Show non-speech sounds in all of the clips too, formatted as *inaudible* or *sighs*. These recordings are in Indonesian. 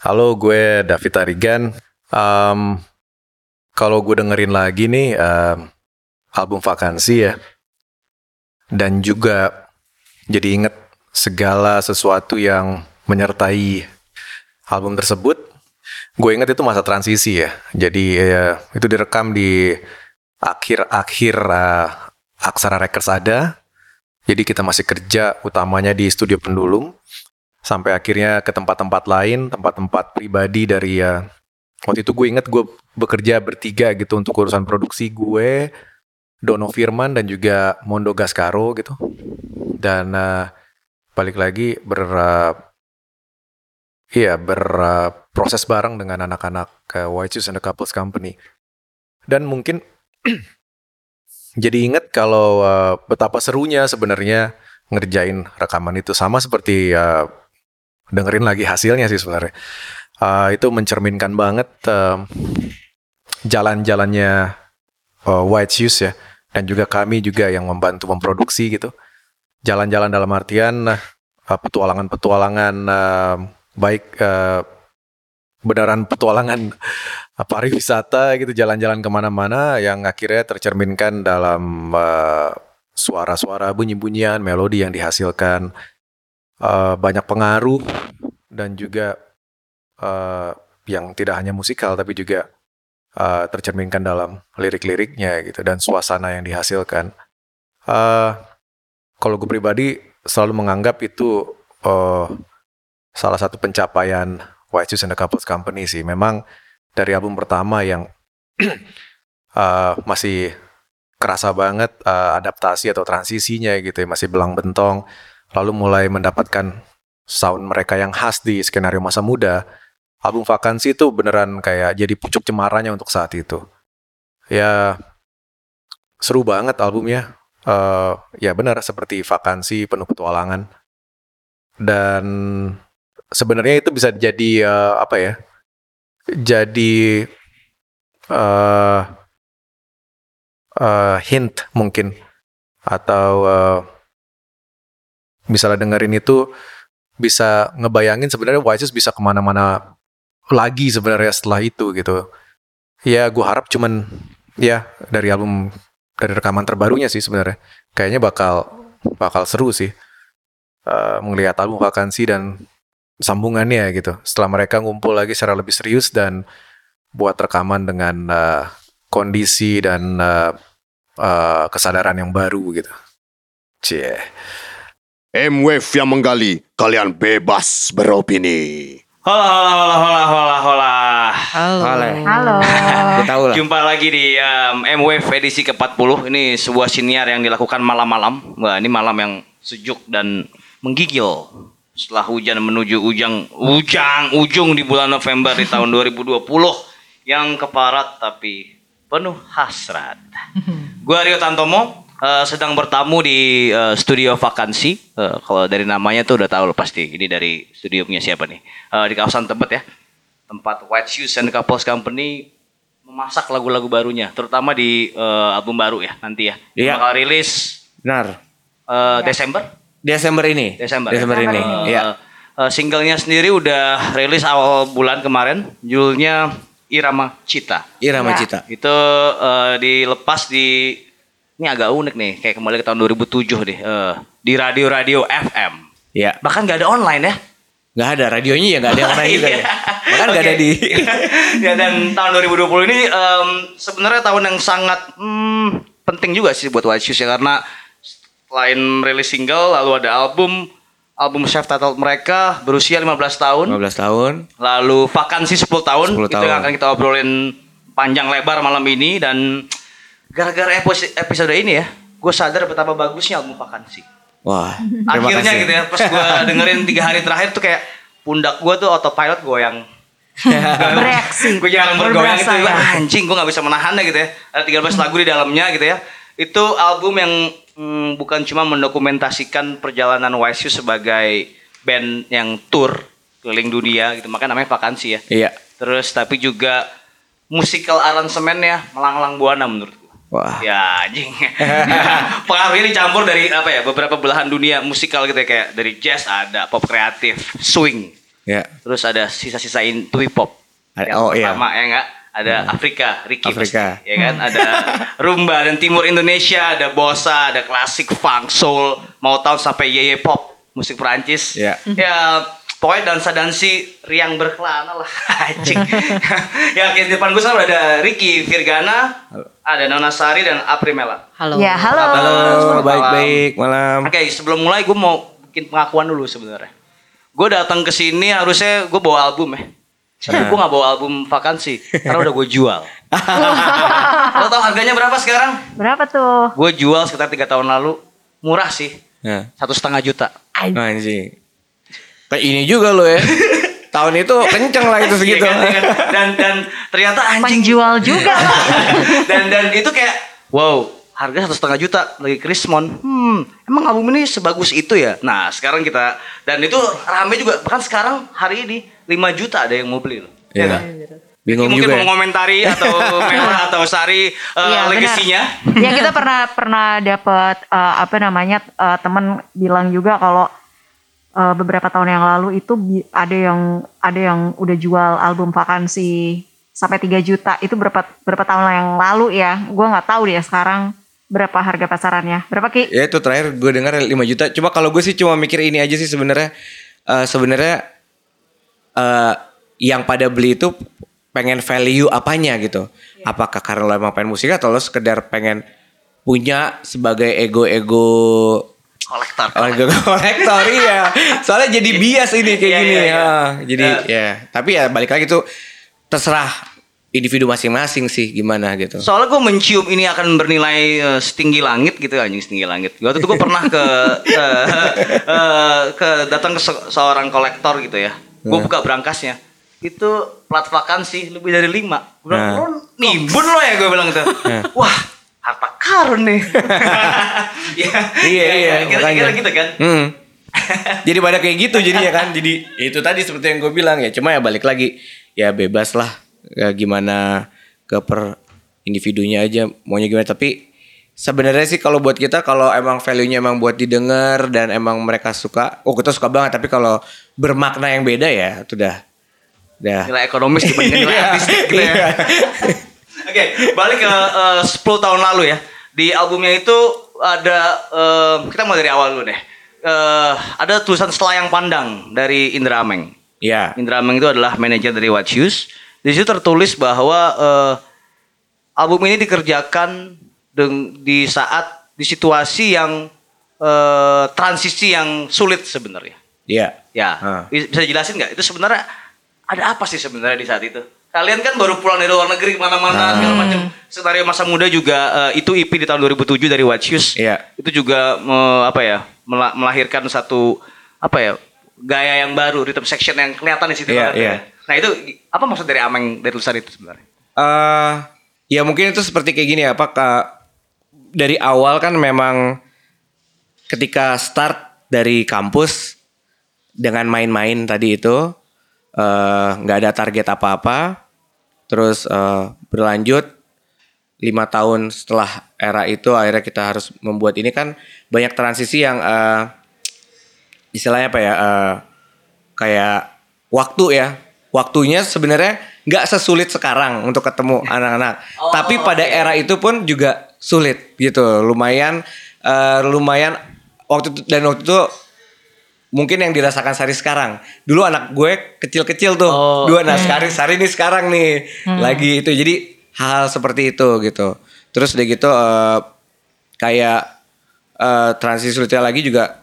Halo, gue David Arigan. Um, kalau gue dengerin lagi nih um, album Vakansi ya, dan juga jadi inget segala sesuatu yang menyertai album tersebut. Gue inget itu masa transisi ya, jadi ya, itu direkam di akhir-akhir uh, Aksara Records ada. Jadi kita masih kerja utamanya di studio Pendulum sampai akhirnya ke tempat-tempat lain, tempat-tempat pribadi dari ya waktu itu gue inget gue bekerja bertiga gitu untuk urusan produksi gue, Dono Firman dan juga Mondo Gascaro gitu. Dan uh, balik lagi ber uh, iya berproses uh, bareng dengan anak-anak uh, White Shoes and the Couples Company. Dan mungkin *clears throat* jadi inget kalau uh, betapa serunya sebenarnya ngerjain rekaman itu sama seperti uh, dengerin lagi hasilnya sih sebenarnya. Uh, itu mencerminkan banget uh, jalan-jalannya uh, White Shoes ya, dan juga kami juga yang membantu memproduksi gitu. Jalan-jalan dalam artian uh, petualangan-petualangan uh, baik uh, beneran petualangan pariwisata gitu, jalan-jalan ke mana-mana yang akhirnya tercerminkan dalam uh, suara-suara bunyi-bunyian, melodi yang dihasilkan uh, banyak pengaruh dan juga uh, yang tidak hanya musikal tapi juga uh, tercerminkan dalam lirik-liriknya gitu dan suasana yang dihasilkan. Uh, kalau gue pribadi selalu menganggap itu uh, salah satu pencapaian White Shoes and the Couples Company sih. Memang dari album pertama yang uh, *clears throat* masih kerasa banget uh, adaptasi atau transisinya gitu ya masih belang bentong lalu mulai mendapatkan sound mereka yang khas di skenario masa muda, album Vakansi itu beneran kayak jadi pucuk cemarannya untuk saat itu. Ya seru banget albumnya. Uh, ya benar seperti Vakansi penuh petualangan. Dan sebenarnya itu bisa jadi uh, apa ya? Jadi uh, uh, hint mungkin atau uh, misalnya dengerin itu bisa ngebayangin sebenarnya Wise bisa ke mana-mana lagi sebenarnya setelah itu gitu. Ya gue harap cuman ya dari album dari rekaman terbarunya sih sebenarnya kayaknya bakal bakal seru sih uh, melihat album vakansi dan sambungannya gitu. Setelah mereka ngumpul lagi secara lebih serius dan buat rekaman dengan uh, kondisi dan uh, uh, kesadaran yang baru gitu. Cie. M-Wave yang menggali, kalian bebas beropini. Hola, hola, hola, hola, hola, hola. Halo. Halo. tahu lah. Jumpa lagi di um, M-Wave edisi ke-40. Ini sebuah siniar yang dilakukan malam-malam. Wah, ini malam yang sejuk dan menggigil. Setelah hujan menuju ujang, ujang, ujung di bulan November di tahun 2020 yang keparat tapi penuh hasrat. *laughs* Gua Rio Tantomo, uh, sedang bertamu di uh, studio vakansi. Uh, kalau dari namanya tuh udah tahu loh pasti. Ini dari studio punya siapa nih? Uh, di kawasan Tebet ya. Tempat White Shoes and Couples Company memasak lagu-lagu barunya, terutama di uh, album baru ya nanti ya. Iya. Bakal rilis Benar. uh, Desember. Desember ini. Desember. Desember Desember ini. ini. Iya. Uh, uh, singlenya sendiri udah rilis awal bulan kemarin. Judulnya Irama Cita. Irama Ya. Cita. Itu uh, dilepas di ini agak unik nih, kayak kembali ke tahun 2007 deh, eh, di radio-radio FM. Iya. Bahkan gak ada online ya. Nggak ada radionya ya nggak ada yang lain juga ya. *laughs* Bahkan nggak ada Oke. di. *laughs* *laughs* ya dan tahun 2020 ini em, sebenarnya tahun yang sangat hmm, penting juga sih buat White Shoes ya karena selain merilis single lalu ada album album self titled mereka berusia 15 tahun 15 tahun. lalu vakansi 10 tahun 10 itu tahun. yang akan kita obrolin panjang lebar malam ini dan gara-gara episode, episode ini ya gue sadar betapa bagusnya album vakansi Wah. akhirnya kasih. gitu ya pas gue *laughs* dengerin tiga hari terakhir tuh kayak pundak gue tuh autopilot goyang *laughs* Bereaksi. gue jarang bergoyang gitu Wah, ya. anjing gue gak bisa menahannya gitu ya ada 13 lagu di dalamnya gitu ya itu album yang mm, bukan cuma mendokumentasikan perjalanan Wise You sebagai band yang tour keliling dunia gitu makanya namanya vakansi ya Iya. terus tapi juga musical aransemennya melanglang buana menurut Wah. Ya anjing. *laughs* Pengaruhnya dicampur dari apa ya beberapa belahan dunia musikal gitu ya kayak dari jazz ada, pop kreatif, swing, Ya. Terus ada sisa-sisain Twi Pop. Ada- Yang oh, iya. pertama ya enggak? Ada Afrika, Ricky Afrika. pasti, ya kan? Ada rumba dan timur Indonesia, ada bossa, ada klasik funk, soul, mau tahu sampai yeye pop, musik Perancis. Ya. Ya, pokoknya dansa dansi riang berkelana lah, *laughs* anjing. *laughs* ya, di depan gue sekarang ada Ricky Virgana, ada Nona Sari dan Aprimela. Halo. Ya, halo. Halo, baik-baik malam. Oke, sebelum mulai gue mau bikin pengakuan dulu sebenarnya. Gue datang ke sini harusnya gue bawa album ya. Gue gak bawa album vakansi karena udah gue jual. *laughs* Lo tau harganya berapa sekarang? Berapa tuh? Gue jual sekitar tiga tahun lalu. Murah sih. Nah, Satu setengah juta. anjing. Kayak ini juga lo ya. *laughs* Tahun itu kenceng lah itu *laughs* segitu. Iya kan, iya kan? Dan dan ternyata anjing Penjual juga. *laughs* dan dan itu kayak wow harga satu setengah juta lagi Krismon. Hmm, emang album ini sebagus itu ya? Nah sekarang kita dan itu rame juga bahkan sekarang hari ini 5 juta ada yang mau beli loh. Iya. nggak? Bingung Mungkin juga mau ya. mengomentari atau *laughs* Mela atau Sari uh, Iya, benar. legasinya. ya kita pernah pernah dapat eh, apa namanya eh, temen bilang juga kalau eh, beberapa tahun yang lalu itu ada yang ada yang udah jual album vakansi sampai 3 juta itu berapa berapa tahun yang lalu ya gue nggak tahu deh sekarang berapa harga pasarannya berapa ki Ya itu terakhir gue dengar 5 juta. Cuma kalau gue sih cuma mikir ini aja sih sebenarnya. Eh, sebenarnya eh yang pada beli itu pengen value apanya gitu. Apakah karena lo emang pengen musik atau lo sekedar pengen punya sebagai ego-ego Kolektor. ego kolektor iya. Soalnya jadi bias ini kayak Iya, gini iya, iya. ya. Jadi Ya. ya, tapi ya balik lagi tuh terserah individu masing-masing sih gimana gitu. Soalnya gue mencium ini akan bernilai eh, setinggi langit gitu anjing setinggi langit. Waktu itu gue *laughs* pernah ke eh, eh, ke datang ke se- seorang kolektor gitu ya. Gue buka berangkasnya. Itu plat vakansi lebih dari lima. Gue bilang, Nah. "Lo nimbun lo ya gue bilang gitu. Wah harta karun nih. ya, *laughs* Iya, ya, iya, ya, Kira-kira gitu kan. Hmm. *laughs* jadi pada kayak gitu jadinya kan. Jadi itu tadi seperti yang gue bilang ya. Cuma ya balik lagi ya bebas lah ya, gimana ke per individunya aja maunya gimana. Tapi sebenarnya sih kalau buat kita kalau emang value-nya emang buat didengar dan emang mereka suka, oh kita suka banget. Tapi kalau bermakna yang beda ya itu udah udah Nilai ekonomis dibandingkan nilai Iya. artistik gitu ya. *laughs* Oke, balik ke eh, 10 tahun lalu ya. Di albumnya itu ada eh, kita mulai dari awal dulu deh. Eh, ada tulisan selayang pandang dari Indra Ameng. Iya. Indra Ameng itu adalah manajer dari What Shoes. Di situ tertulis bahwa eh, album ini dikerjakan di saat di situasi yang eh, transisi yang sulit sebenarnya. Iya. Ya, Ah. bisa jelasin nggak? Itu sebenarnya ada apa sih sebenarnya di saat itu? Kalian kan baru pulang dari luar negeri ke mana-mana segala macam. Senario masa muda juga eh, itu EP di tahun 2007 dari Shoes. Iya. Itu juga eh, apa ya mela- melahirkan satu apa ya gaya yang baru, rhythm section yang kelihatan di situ Iya, banget ya. iya. Nah itu apa maksud dari Ameng dari tulisan itu sebenarnya? eh ya mungkin itu seperti kayak gini ya Pak. Kak. dari awal kan memang ketika start dari kampus dengan main-main tadi itu eh, nggak ada target apa-apa, terus eh, berlanjut lima tahun setelah era itu akhirnya kita harus membuat ini kan banyak transisi yang eh, istilahnya apa ya eh, kayak waktu ya. Waktunya sebenarnya nggak sesulit sekarang untuk ketemu *laughs* anak-anak. Tapi pada era itu pun juga sulit gitu. Lumayan eh, lumayan waktu itu, dan waktu itu mungkin yang dirasakan Sari sekarang. Dulu anak gue kecil-kecil tuh. Oh. dua nah Sari Sari nih sekarang nih. Lagi itu jadi hal seperti itu gitu. Terus udah gitu eh, kayak eh, transisi sulitnya lagi juga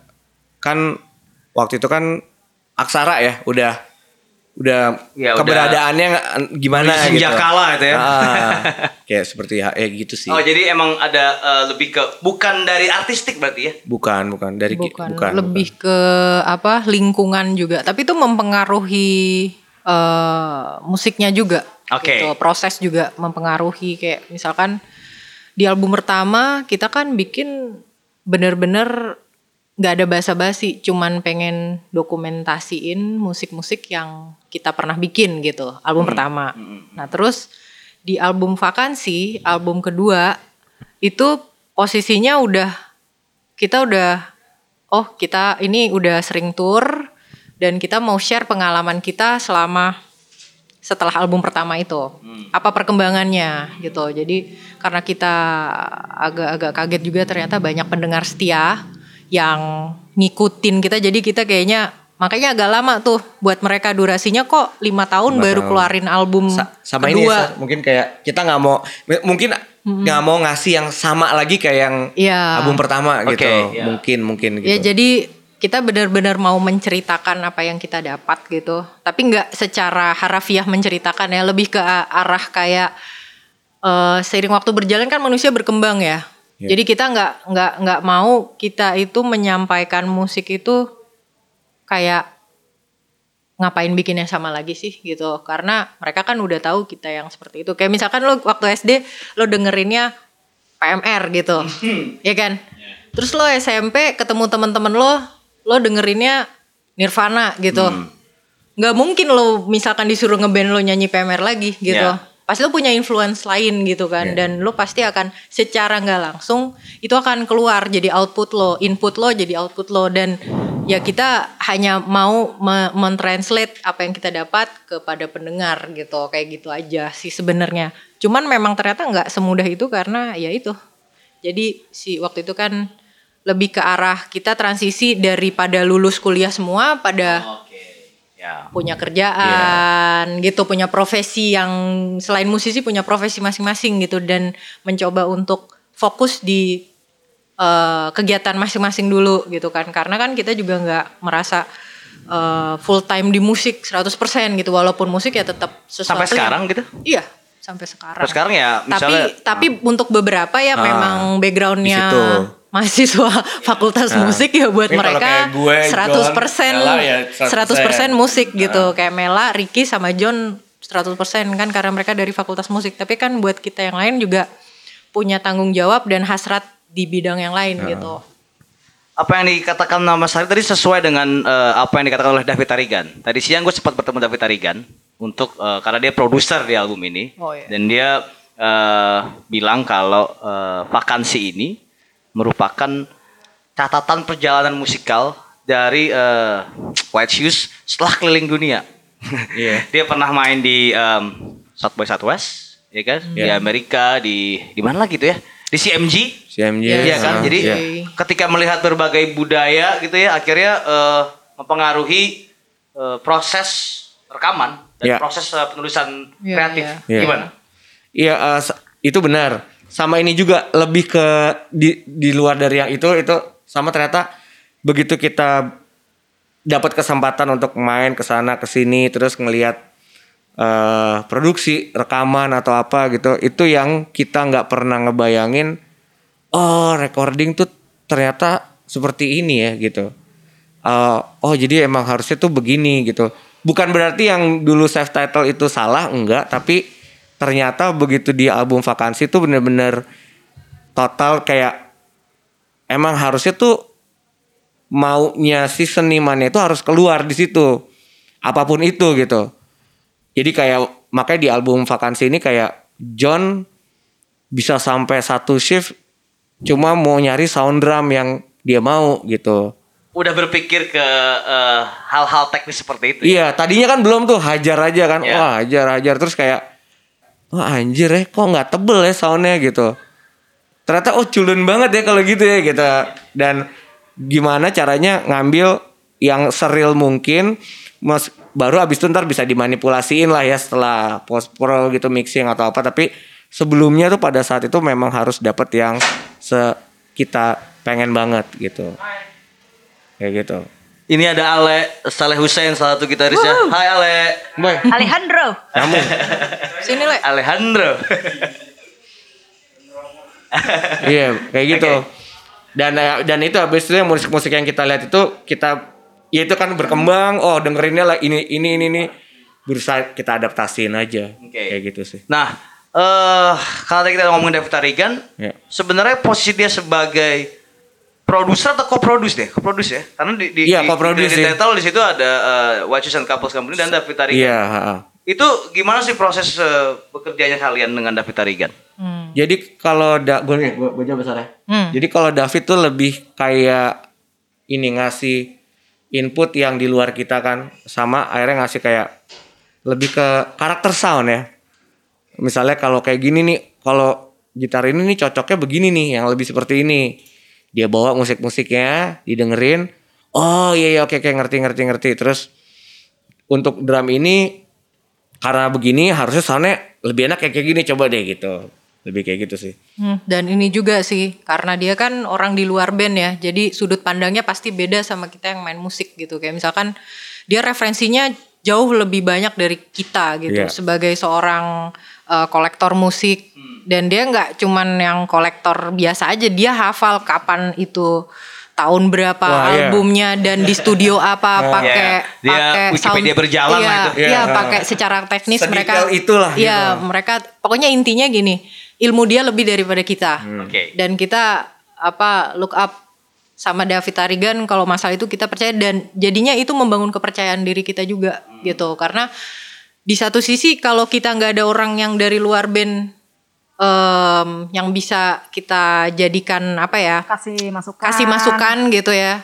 kan waktu itu kan aksara ya udah udah Ya, udah- keberadaannya nggak- gimana Udah gitu. senjakala itu ya. Ah, *laughs* kayak seperti ya eh, gitu sih. Oh jadi emang ada eh, lebih ke bukan dari artistik berarti ya? bukan bukan. Dari bukan, bukan lebih ke apa lingkungan juga. Tapi itu mempengaruhi eh, musiknya juga. Oke. gitu. proses juga mempengaruhi. Kayak misalkan di album pertama kita kan bikin bener-bener nggak ada basa-basi cuman pengen dokumentasiin musik-musik yang kita pernah bikin gitu album pertama. Nah terus di album vakansi album kedua itu posisinya udah kita udah oh kita ini udah sering tour dan kita mau share pengalaman kita selama setelah album pertama itu. Apa perkembangannya gitu. Jadi karena kita agak-agak kaget juga ternyata banyak pendengar setia yang ngikutin kita jadi kita kayaknya makanya agak lama tuh buat mereka durasinya kok lima tahun Lima baru tahun. keluarin album Sa- sama ini ya, kedua Sa, mungkin kayak kita nggak mau mungkin nggak mau ngasih yang sama lagi kayak yang Iya. album pertama Oke, gitu iya. mungkin mungkin gitu Ya jadi kita benar-benar mau menceritakan apa yang kita dapat gitu. Tapi nggak secara harafiah menceritakan ya, lebih ke arah kayak eh, seiring waktu berjalan kan manusia berkembang ya. Ya. Jadi kita nggak nggak nggak mau kita itu menyampaikan musik itu kayak ngapain bikinnya sama lagi sih gitu. Karena mereka kan udah tahu kita yang seperti itu. Kayak misalkan lo waktu SD lo dengerinnya PMR gitu. ya kan? Terus lo SMP ketemu teman-teman lo, lo dengerinnya Nirvana gitu. Nggak mungkin lo misalkan disuruh ngeband lo nyanyi PMR lagi gitu. Ya. Pasti lo punya influence lain gitu kan. Dan lo pasti akan secara nggak langsung itu akan keluar jadi output lo, input lo jadi output lo dan ya kita hanya mau me- mentranslate apa yang kita dapat kepada pendengar gitu. Kayak gitu aja sih sebenarnya. Cuman memang ternyata nggak semudah itu karena ya itu jadi si waktu itu kan lebih ke arah kita transisi daripada lulus kuliah semua pada Oke. Ya. punya kerjaan gitu, punya profesi yang selain musisi punya profesi masing-masing gitu dan mencoba untuk fokus di eh, kegiatan masing-masing dulu gitu kan. Karena kan kita juga nggak merasa eh, full time di musik 100% gitu walaupun musik ya tetap sesuatu Sampai yang- sekarang gitu? Iya, sampai sekarang. Sampai sekarang ya misalnya tapi tapi untuk beberapa ya memang backgroundnya di situ. Mahasiswa *laughs* fakultas musik ya buat mereka gue, 100% John, Mela ya 100%, 100% musik gitu. Kayak Mela, Ricky sama John 100% kan karena mereka dari fakultas musik. Tapi kan buat kita yang lain juga punya tanggung jawab dan hasrat di bidang yang lain gitu. Apa yang dikatakan nama Sari tadi sesuai dengan eh, apa yang dikatakan oleh David Tarigan. Tadi siang gue sempat bertemu David Tarigan untuk eh, karena dia produser di album ini. Oh, iya. dan dia eh, bilang kalau eh, vakansi ini merupakan catatan perjalanan musikal dari eh, White Shoes setelah keliling dunia. *laughs* Iya. dia pernah main di em, South by Southwest, ya kan? Di Iya. Amerika, di di mana lagi tuh ya? Di CMG. CMJ Iya kan, jadi iya. ketika melihat berbagai budaya gitu ya, akhirnya eh, mempengaruhi eh, proses rekaman dan Iya. proses eh, penulisan Iya, kreatif. iya. Iya. Gimana? Iya, eh, sa- itu benar. Sama ini juga lebih ke di di luar dari yang itu itu sama ternyata begitu kita dapat kesempatan untuk main ke sana ke sini terus ngelihat eh, produksi rekaman atau apa gitu itu yang kita nggak pernah ngebayangin oh recording tuh ternyata seperti ini ya gitu. Eh, oh jadi emang harusnya tuh begini gitu. Bukan berarti yang dulu self title itu salah enggak tapi ternyata begitu di album vakansi tuh bener-bener total kayak emang harusnya tuh maunya si senimannya itu harus keluar di situ apa pun itu gitu jadi kayak makanya di album vakansi ini kayak John bisa sampai satu shift cuma mau nyari sound drum yang dia mau gitu Udah berpikir ke eh, hal-hal teknis seperti itu. ya? Iya, tadinya kan belum tuh hajar aja kan. Iya. Wah, hajar hajar terus kayak wah anjir ya, kok nggak tebel ya soundnya gitu. Ternyata oh culun banget ya kalau gitu ya gitu. Dan gimana caranya ngambil yang seril mungkin mas baru abis itu ntar bisa dimanipulasiin lah ya setelah post pro gitu mixing atau apa tapi sebelumnya tuh pada saat itu memang harus dapet yang se kita pengen banget gitu kayak gitu Ini ada Ale Saleh Hussein salah satu gitarisnya. Hai Ale. boy Alejandro. kamu sini le Alejandro. *laughs* Iya, kayak gitu. Dan eh, dan itu habis itu yang musik-musik yang kita lihat itu kita ya itu kan berkembang. Oh, dengerinnya lah ini ini ini ini berusaha kita adaptasiin aja. Oke. Kayak gitu sih. Nah, eh kalau tadi kita ngomongin David Tarigan, Ya. sebenarnya posisi dia sebagai produser atau co-produce deh, co-produce ya. Karena di di Iya, di- di, sih. title di situ ada uh, Watches and Couples Company dan David Tarigan. Iya, ha-ha. Itu gimana sih proses eh, bekerjanya kalian dengan David Tarigan? Jadi kalau da gue nih, gue, gue jawab besar ya. Hmm. Jadi kalau David tuh lebih kayak ini ngasih input yang di luar kita kan sama akhirnya ngasih kayak lebih ke karakter sound ya misalnya kalau kayak gini nih kalau gitar ini nih cocoknya begini nih yang lebih seperti ini dia bawa musik-musiknya didengerin. Oh iya iya oke oke ngerti ngerti ngerti. Terus untuk drum ini karena begini harusnya soundnya lebih enak kayak kayak gini. Coba deh gitu. Lebih kayak gitu sih. Hmm, dan ini juga sih karena dia kan orang di luar band ya, jadi sudut pandangnya pasti beda sama kita yang main musik gitu. Kayak misalkan dia referensinya jauh lebih banyak dari kita gitu. Iya. sebagai seorang uh, kolektor musik dan dia nggak cuman yang kolektor biasa aja, dia hafal kapan itu tahun berapa Wah, iya. albumnya dan di studio apa pakai Iya, dia pakai Wikipedia berjalan iya, lah itu. Iya, Iya. pakai secara teknis Sedetail mereka itulah Iya, gitu. mereka pokoknya intinya gini, ilmu dia lebih daripada kita. Oke. Dan kita apa look up sama David Tarigan kalau masalah itu kita percaya dan jadinya itu membangun kepercayaan diri kita juga gitu. Karena di satu sisi kalau kita nggak ada orang yang dari luar band em, yang bisa kita jadikan apa ya kasih masukan kasih masukan gitu ya.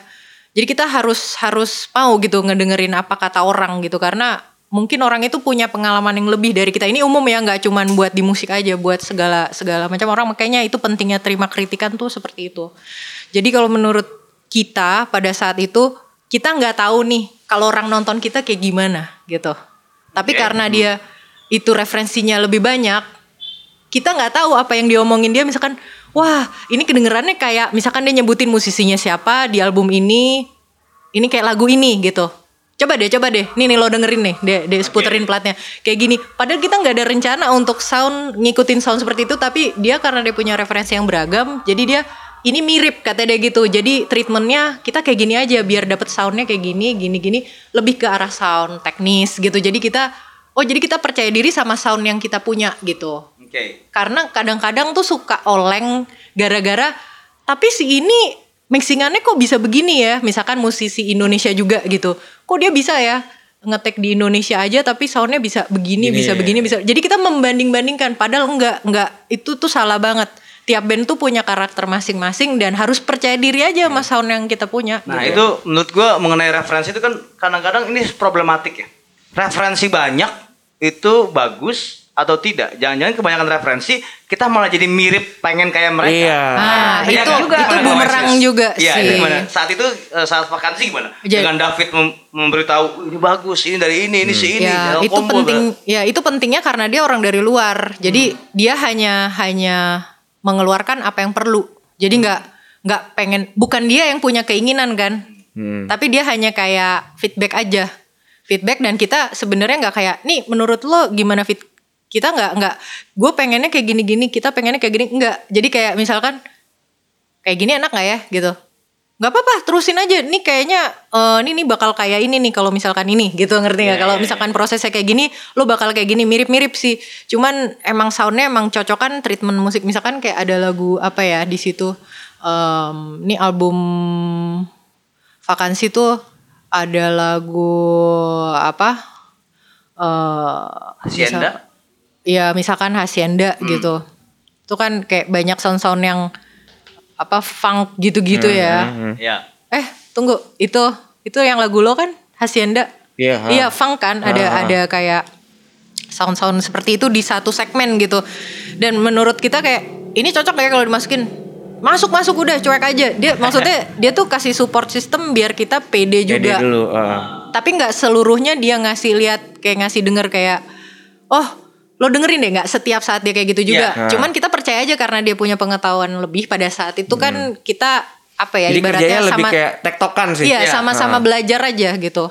Jadi kita harus harus mau gitu ngedengerin apa kata orang gitu karena mungkin orang itu punya pengalaman yang lebih dari kita. Ini umum ya nggak cuman buat di musik aja, buat segala segala macam orang makanya itu pentingnya terima kritikan tuh seperti itu. Jadi kalau menurut kita pada saat itu kita nggak tahu nih kalau orang nonton kita kayak gimana gitu. Tapi Oke. karena dia itu referensinya lebih banyak, kita nggak tahu apa yang diomongin dia. Misalkan wah ini kedengerannya kayak misalkan dia nyebutin musisinya siapa di album ini ini kayak lagu ini gitu. Coba deh coba deh. Nih nih lo dengerin nih deh deh puterin platnya. Kayak gini. Padahal kita nggak ada rencana untuk sound ngikutin sound seperti itu tapi dia karena dia punya referensi yang beragam jadi dia ini mirip kata dia gitu. Jadi treatmentnya kita kayak gini aja biar dapet soundnya kayak gini gini gini. Lebih ke arah sound teknis gitu. Jadi kita oh jadi kita percaya diri sama sound yang kita punya gitu Oke. karena kadang-kadang tuh suka oleng gara-gara tapi si ini mixingannya kok bisa begini ya misalkan musisi Indonesia juga gitu kok dia bisa ya ngetek di Indonesia aja tapi soundnya bisa begini Gini, bisa ya. begini bisa jadi kita membanding-bandingkan padahal enggak enggak itu tuh salah banget tiap band tuh punya karakter masing-masing dan harus percaya diri aja sama sound yang kita punya Nah gitu. itu menurut gua mengenai referensi itu kan kadang-kadang ini problematik ya. Referensi banyak itu bagus atau tidak? Jangan-jangan kebanyakan referensi kita malah jadi mirip pengen kayak mereka. Iya. Ah, Iya itu kan? juga Gimana, itu bumerang Alexis? juga Iya, sih. gimana? Saat itu eh, saat vakansi gimana? Jadi- Dengan David mem- memberitahu ini bagus, ini dari ini, ini si ini. ya itu combo, penting ya itu pentingnya karena dia orang dari luar jadi Hmm. dia hanya hanya mengeluarkan apa yang perlu jadi nggak nggak pengen bukan dia yang punya keinginan kan Hmm. tapi dia hanya kayak feedback aja feedback dan kita sebenarnya nggak kayak nih menurut lo gimana fit kita nggak nggak gue pengennya kayak gini gini kita pengennya kayak gini nggak. Jadi kayak misalkan kayak gini enak nggak ya? Gitu. Nggak apa-apa terusin aja. Nih kayaknya eh, ini nih bakal kayak ini nih kalau misalkan ini. Gitu ngerti nggak? Kalau misalkan prosesnya kayak gini lo bakal kayak gini mirip-mirip sih. Cuman emang soundnya emang cocokan treatment musik. Misalkan kayak ada lagu apa ya di situ em, ini album vakansi tuh ada lagu apa eh Hacienda? Iya misalkan Hacienda Hmm. gitu. Itu kan kayak banyak sound-sound yang apa funk gitu-gitu Hmm, ya. Ya. Eh tunggu itu itu yang lagu lo kan Hacienda. Iya, ha. Iya funk kan ada ada kayak sound-sound seperti itu di satu segmen gitu. Dan menurut kita kayak ini cocok ya kalau dimasukin. Masuk masuk udah cuek aja. Dia *laughs* maksudnya dia tuh kasih support system biar kita pede Jadi juga dulu. ah. tapi nggak seluruhnya dia ngasih lihat kayak ngasih denger kayak oh lo dengerin deh nggak setiap saat dia kayak gitu juga Iya. cuman kita percaya aja karena dia punya pengetahuan lebih pada saat itu kan kita apa ya Jadi ibaratnya kerjanya lebih sama kayak tektokan sih. iya Iya. sama-sama belajar aja gitu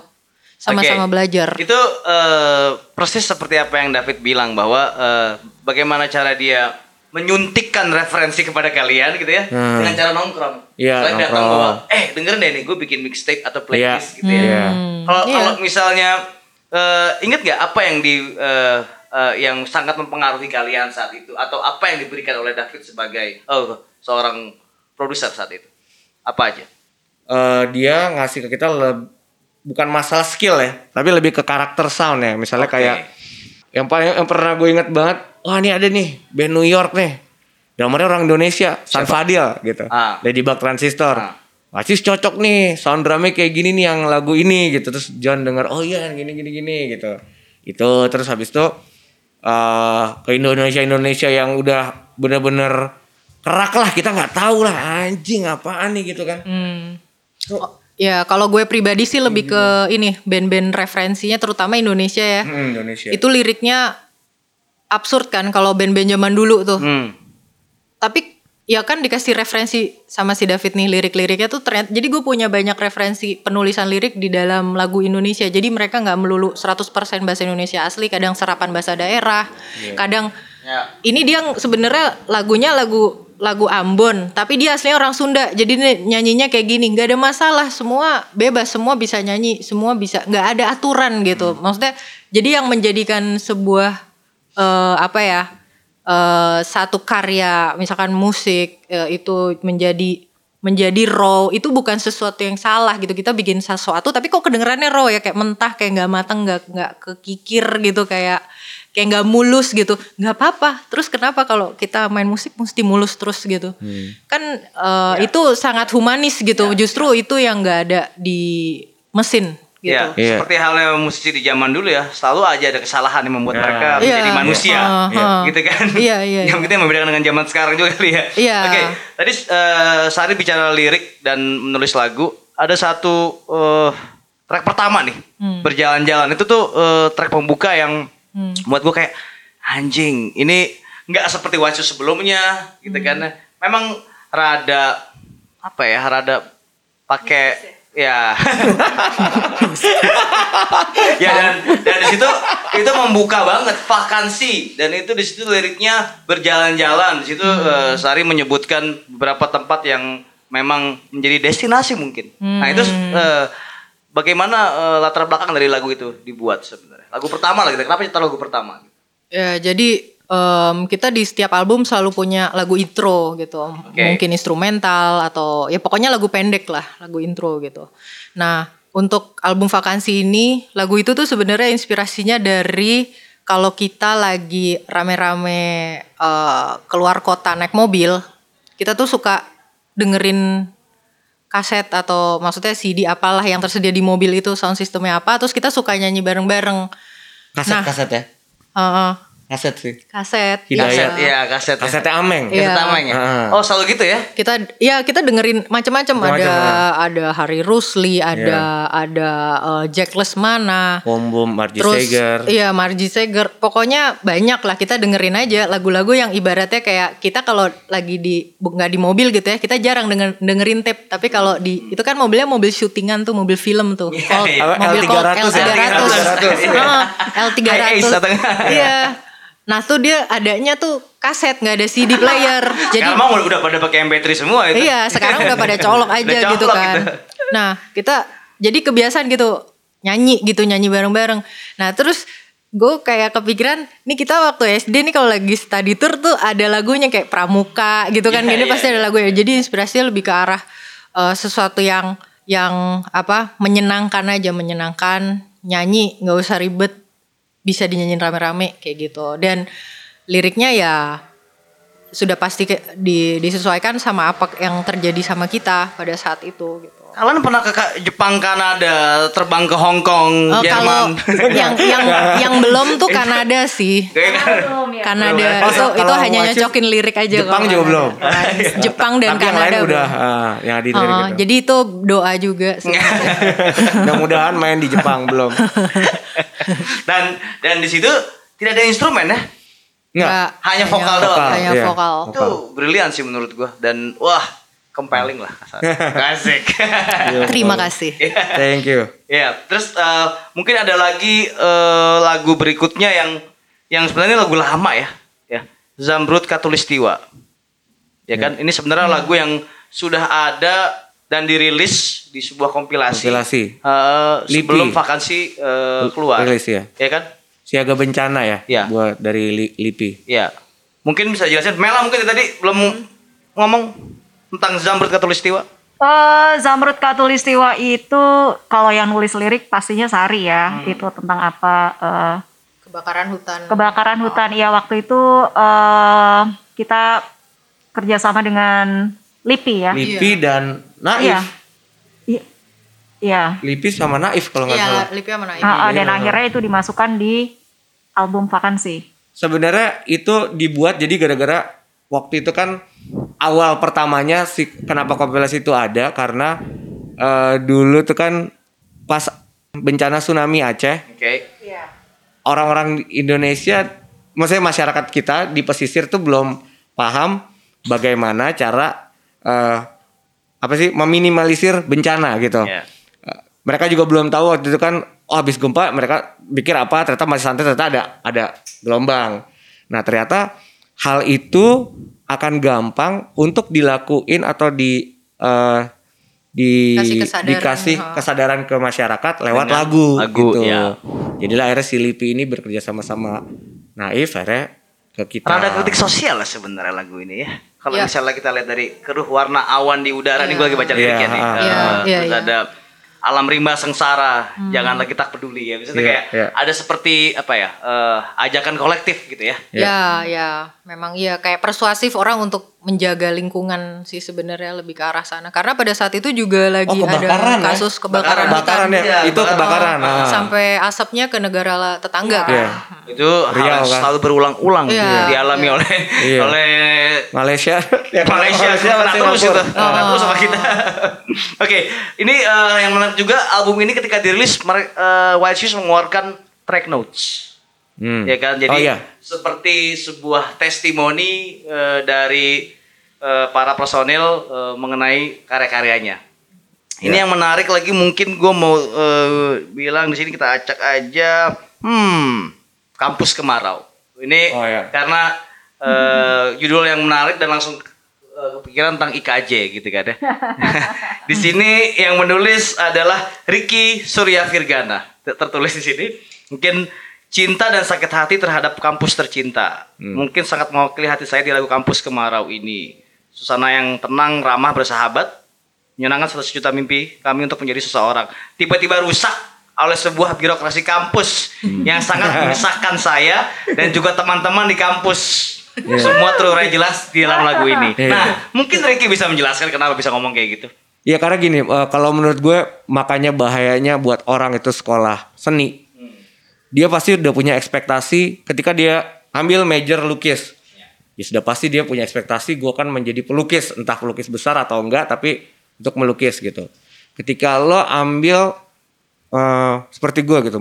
sama-sama Oke. belajar Itu eh, persis seperti apa yang David bilang bahwa eh, bagaimana cara dia menyuntikkan referensi kepada kalian gitu ya Hmm. dengan cara nongkrong. Iya, Selain datang nongkrong. bahwa eh dengerin deh nih gue bikin mixtape atau playlist Iya. gitu ya. Iya. Kalau Iya. kalau misalnya eh, inget nggak apa yang di eh, eh, yang sangat mempengaruhi kalian saat itu atau apa yang diberikan oleh David sebagai oh, seorang produser saat itu? Apa aja? Eh, dia ngasih ke kita leb- bukan masalah skill ya, tapi lebih ke karakter sound ya. Misalnya Oke. kayak yang paling yang pernah gue inget banget, wah ini ada nih band New York nih, drummernya orang Indonesia, San Fadil gitu, Ah. Ladybug Transistor. Ah. Acis cocok nih sound drumnya kayak gini nih yang lagu ini gitu terus John denger oh iya gini gini gini gitu itu terus habis itu eh ke Indonesia Indonesia yang udah bener-bener kerak lah kita nggak tahu lah anjing apaan nih gitu kan Hmm. Oh, ya kalau gue pribadi sih lebih ke ini band-band referensinya terutama Indonesia ya. Hmm, Indonesia Itu liriknya absurd kan kalau band-band zaman dulu tuh. Hmm. Tapi ya kan dikasih referensi sama si David nih lirik-liriknya tuh ternyata jadi gue punya banyak referensi penulisan lirik di dalam lagu Indonesia. Jadi mereka nggak melulu 100% bahasa Indonesia asli, kadang serapan bahasa daerah, kadang ini dia sebenarnya lagunya lagu lagu Ambon, tapi dia aslinya orang Sunda. Jadi nyanyinya kayak gini, nggak ada masalah, semua bebas, semua bisa nyanyi, semua bisa, nggak ada aturan gitu. Maksudnya, jadi yang menjadikan sebuah eh, apa ya eh, satu karya, misalkan musik eh, itu menjadi menjadi raw itu bukan sesuatu yang salah gitu. Kita bikin sesuatu tapi kok kedengerannya raw ya? Kayak mentah kayak nggak matang nggak nggak kekikir gitu kayak kayak nggak mulus gitu. Nggak apa-apa. Terus kenapa kalau kita main musik mesti mulus terus gitu? Kan eh, itu sangat humanis gitu. Justru itu yang nggak ada di mesin gitu Ya, Iya. seperti halnya musisi di zaman dulu ya, selalu aja ada kesalahan yang membuat Ya. mereka Iya. menjadi manusia, Iya. Iya. Heeh. gitu kan? Iya, iya, Yang iya. itu yang membedakan dengan zaman sekarang juga kali ya. Iya. Oke, tadi eh, Sari bicara lirik dan menulis lagu, ada satu eh, track pertama nih, Hmm. berjalan-jalan itu tuh eh, track pembuka yang buat gue kayak anjing, ini nggak seperti Watch You sebelumnya, gitu Hmm. kan? Memang rada apa ya, rada pakai ya. *laughs* Ya dan dan di situ itu membuka banget vakansi. Dan itu di situ liriknya berjalan-jalan. Di situ eh, Sari menyebutkan beberapa tempat yang memang menjadi destinasi mungkin. Nah itu eh, bagaimana eh, latar belakang dari lagu itu dibuat sebenarnya? Lagu pertama lah gitu. Kenapa itu lagu pertama? Ya, jadi em, kita di setiap album selalu punya lagu intro gitu. Mungkin instrumental atau ya pokoknya lagu pendek lah, lagu intro gitu. Nah, untuk album vakansi ini, lagu itu tuh sebenarnya inspirasinya dari kalau kita lagi rame-rame eh, keluar kota naik mobil, kita tuh suka dengerin kaset atau maksudnya CD apalah yang tersedia di mobil itu sound systemnya apa, terus kita suka nyanyi bareng-bareng. kaset Nah. kaset ya Heeh. Kaset sih kaset Hidayat. iya. Iya kaset ya. kasetnya ameng Iya. Kaset tameng ya? Ah. oh selalu gitu ya kita ya kita dengerin macam-macam ada Macam-macam, ada Hari Rusli ada ada eh, Jack Lesmana bom bom Margie terus Seger iya Margie Seger pokoknya banyak lah kita dengerin aja lagu-lagu yang ibaratnya kayak kita kalau lagi di bu- nggak di mobil gitu ya kita jarang denger, dengerin tape tapi kalau di itu kan mobilnya mobil syutingan tuh mobil film tuh Colt, iya. mobil Colt L300 ya? L300 Heeh, High ace L300 atau enggak? iya nah tuh dia adanya tuh kaset nggak ada CD player *laughs* jadi sekarang mah udah, udah pada pakai MP3 semua itu Iya, sekarang udah pada colok *laughs* aja gitu colok kan. gitu. Nah, kita jadi kebiasaan gitu nyanyi gitu, nyanyi bareng-bareng. Nah, terus gue kayak kepikiran, nih kita waktu SD nih kalau lagi study tour tuh ada lagunya kayak Pramuka gitu kan. Iya, Gini iya, pasti ada lagu ya. Jadi inspirasinya lebih ke arah eh, sesuatu yang yang apa menyenangkan aja, menyenangkan nyanyi, nggak usah ribet, bisa dinyanyiin rame-rame kayak gitu. Dan liriknya ya sudah pasti di, disesuaikan sama apa yang terjadi sama kita pada saat itu gitu. Kalian pernah ke Jepang, Kanada, terbang ke Hong Kong, Oh, kalau Jerman? *laughs* yang yang yang belum tuh Kanada sih. Belum ya. Kanada Oh, itu kalau itu hanya nyocokin lirik aja Jepang juga belum. Jepang dan Tapi yang Kanada lain udah belum. ah, yang di Oh, gitu. jadi itu doa juga. *laughs* Mudah-mudahan main di Jepang belum. *laughs* dan dan di situ tidak ada instrumen ya, Enggak. hanya vokal doang. Hanya iya. vokal. Itu brilian sih menurut gua dan wah compelling lah. Asik. *laughs* Terima kasih. Thank you. Ya, terus eh, mungkin ada lagi eh, lagu berikutnya yang yang sebenarnya lagu lama ya, ya Zamrud Katulistiwa. Ya kan, ini sebenarnya lagu yang sudah ada dan dirilis di sebuah kompilasi. Kompilasi. Eh, Lipi. sebelum vakansi eh, keluar. Rilis ya. Ya kan? Siaga bencana ya. Iya. Buat dari Li- Lipi. Ya. Mungkin bisa jelasin. Mela mungkin tadi belum ngomong tentang Zamrud Katulistiwa. Eh, Zamrud Katulistiwa itu kalau yang nulis lirik pastinya Sari ya. Itu tentang apa? eh, Kebakaran hutan. kebakaran hutan. Iya waktu itu eh, kita kerjasama dengan LIPI ya. Lipi dan Naif. Iya. Iya. Lipi sama Naif kalau nggak salah. Iya, Lipi sama Naif. Ah, ah, dan Iya. akhirnya itu dimasukkan di album vakansi. Sebenarnya itu dibuat jadi gara-gara waktu itu kan awal pertamanya si kenapa kompilasi itu ada karena eh, dulu tuh kan pas bencana tsunami Aceh Oke. orang-orang Indonesia, maksudnya masyarakat kita di pesisir tuh belum paham bagaimana cara eh, apa sih meminimalisir bencana gitu. Iya. Eh, mereka juga belum tahu waktu itu kan, oh habis gempa mereka pikir apa, ternyata masih santai, ternyata ada ada gelombang. Nah ternyata hal itu akan gampang untuk dilakuin atau di eh, di Kasih kesadaran, dikasih ha. kesadaran ke masyarakat lewat Dengan lagu, lagu, gitu. ya. Jadilah akhirnya si Lipi ini bekerja sama sama Naif akhirnya ke kita. Rada kritik sosial lah sebenarnya lagu ini ya. Kalau Iya. misalnya kita lihat dari keruh warna awan di udara nih Iya. gue lagi baca liriknya Iya, nih. Eh, Iya, iya, terus iya. ada alam rimba sengsara, janganlah kita peduli ya. Misalnya Iya, kayak iya. ada seperti apa ya? eh, ajakan kolektif gitu ya. Ya, ya, memang iya kayak persuasif orang untuk menjaga lingkungan sih sebenarnya lebih ke arah sana. Karena pada saat itu juga lagi Oh, ada ya? kasus kebakaran, Kebakaran hutan. ya, Iya, itu kebakaran. kebakaran. ah. Sampai asapnya ke negara tetangga kan. Iya. Itu hal Riau, yang kan? selalu berulang-ulang Iya, dialami oleh Iya. oleh Malaysia, ya, *laughs* Malaysia, terus itu, terus sama kita. Oke, ini eh, yang menarik juga album ini ketika dirilis, eh, Wild Shoes mengeluarkan track notes, Hmm. ya kan? Jadi Oh, iya. seperti sebuah testimoni eh, dari eh, para personil eh, mengenai karya-karyanya. Ini Ya. yang menarik lagi mungkin gue mau eh, bilang di sini kita acak aja, hmm, kampus kemarau. Ini Oh, iya. karena eh, judul yang menarik dan langsung kepikiran tentang IKJ gitu kan ya. *laughs* di sini yang menulis adalah Ricky Surya Virgana. Ter- Tertulis di sini. Mungkin cinta dan sakit hati terhadap kampus tercinta. Mungkin sangat mewakili hati saya di lagu Kampus Kemarau ini. Susana yang tenang, ramah, bersahabat, menyenangkan satu juta mimpi kami untuk menjadi seseorang. Tiba-tiba rusak oleh sebuah birokrasi kampus yang sangat *laughs* menyesakkan saya dan juga teman-teman di kampus. Semua terurai jelas di dalam lagu ini. Iya. Nah, mungkin Ricky bisa menjelaskan kenapa bisa ngomong kayak gitu. Ya karena gini, eh, kalau menurut gue makanya bahayanya buat orang itu sekolah seni. Dia pasti udah punya ekspektasi ketika dia ambil major lukis. Ya sudah pasti dia punya ekspektasi gue kan menjadi pelukis, entah pelukis besar atau enggak, tapi untuk melukis gitu. Ketika lo ambil eh, seperti gue gitu,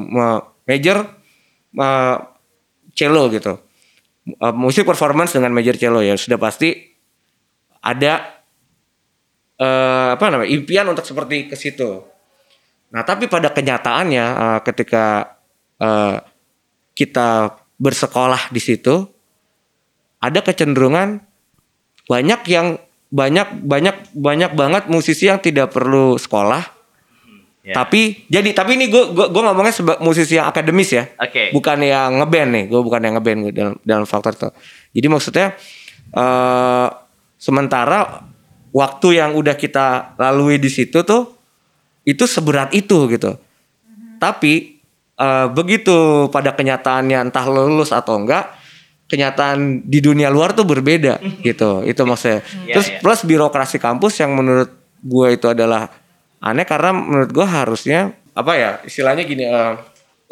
major eh, cello gitu, Eh, musik performance dengan major cello ya sudah pasti ada eh, apa namanya impian untuk seperti ke situ. Nah tapi pada kenyataannya eh, ketika eh, kita bersekolah di situ ada kecenderungan banyak yang banyak banyak banyak banget musisi yang tidak perlu sekolah. Ya. tapi jadi tapi ini gue gue gue ngomongnya sebagai musisi yang akademis ya. Oke. bukan yang ngeband nih gue bukan yang ngeband gue dalam dalam faktor itu. Jadi maksudnya eh sementara waktu yang udah kita lalui di situ tuh itu seberat itu gitu. Tapi eh, begitu pada kenyataannya entah lo lulus atau enggak kenyataan di dunia luar tuh berbeda *laughs* gitu. Itu maksudnya. Iya, terus iya. plus birokrasi kampus yang menurut gue itu adalah aneh karena menurut gue harusnya apa ya istilahnya gini eh,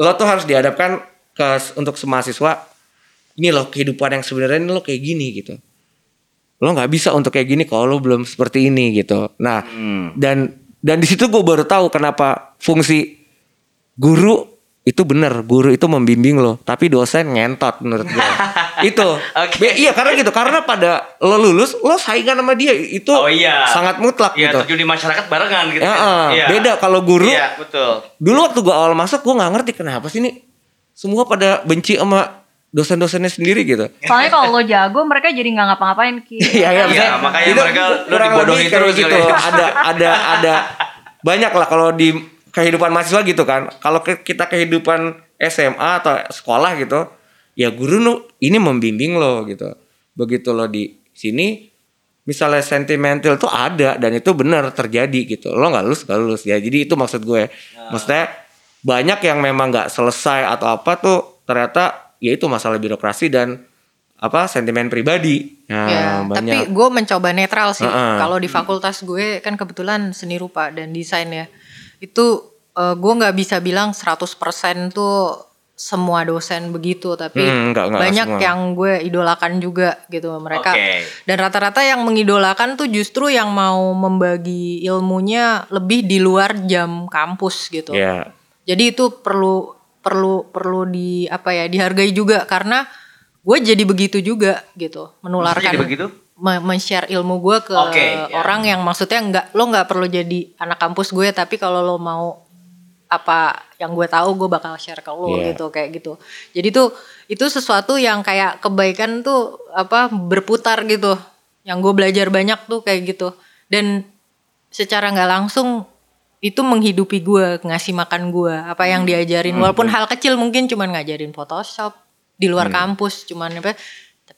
lo tuh harus dihadapkan ke untuk semahasiswa ini loh kehidupan yang sebenarnya ini lo kayak gini gitu. Lo nggak bisa untuk kayak gini kalau lo belum seperti ini gitu. Nah dan dan di situ gue baru tahu kenapa fungsi guru itu bener guru itu membimbing lo tapi dosen ngentot menurut gue *laughs* itu. Be- iya karena gitu karena pada lo lulus lo saingan sama dia itu Oh iya. sangat mutlak Iya, gitu terjun di masyarakat barengan gitu. Ya, kan. eh, Iya. beda kalau guru Iya, betul. dulu waktu gue awal masuk gue nggak ngerti kenapa sih nih semua pada benci sama dosen-dosennya sendiri gitu Soalnya kalau lo jago mereka jadi nggak ngapa-ngapain Ki. *laughs* Iya, iya, Iya, makanya itu mereka lo kurang dibodohi lebih kayak terus gitu. ya. Ada ada ada banyak lah kalau di kehidupan mahasiswa gitu kan. Kalau kita kehidupan SMA atau sekolah gitu, ya guru nu ini membimbing lo gitu. Begitu lo di sini misalnya sentimental tuh ada dan itu benar terjadi gitu. Lo nggak lulus nggak lulus ya. Jadi itu maksud gue. Maksudnya banyak yang memang nggak selesai atau apa tuh ternyata ya itu masalah birokrasi dan apa sentimen pribadi. Nah, Ya, banyak. tapi gue mencoba netral sih. Heeh. Kalau di fakultas gue kan kebetulan seni rupa dan desain ya. Itu gue nggak bisa bilang 100% tuh semua dosen begitu tapi Hmm, enggak, enggak banyak semua. yang gue idolakan juga gitu mereka Oke. dan rata-rata yang mengidolakan tuh justru yang mau membagi ilmunya lebih di luar jam kampus gitu Ya. jadi itu perlu perlu perlu di apa ya dihargai juga karena gue jadi begitu juga gitu menularkan jadi begitu? Me- men-share ilmu gue ke Oke, ya. orang yang maksudnya nggak lo nggak perlu jadi anak kampus gue tapi kalau lo mau apa yang gue tahu gue bakal share ke lo Iya. gitu kayak gitu. Jadi tuh itu sesuatu yang kayak kebaikan tuh apa berputar gitu. Yang gue belajar banyak tuh kayak gitu. Dan secara nggak langsung itu menghidupi gue ngasih makan gue apa yang diajarin. Walaupun hal kecil mungkin cuman ngajarin Photoshop di luar kampus cuman apa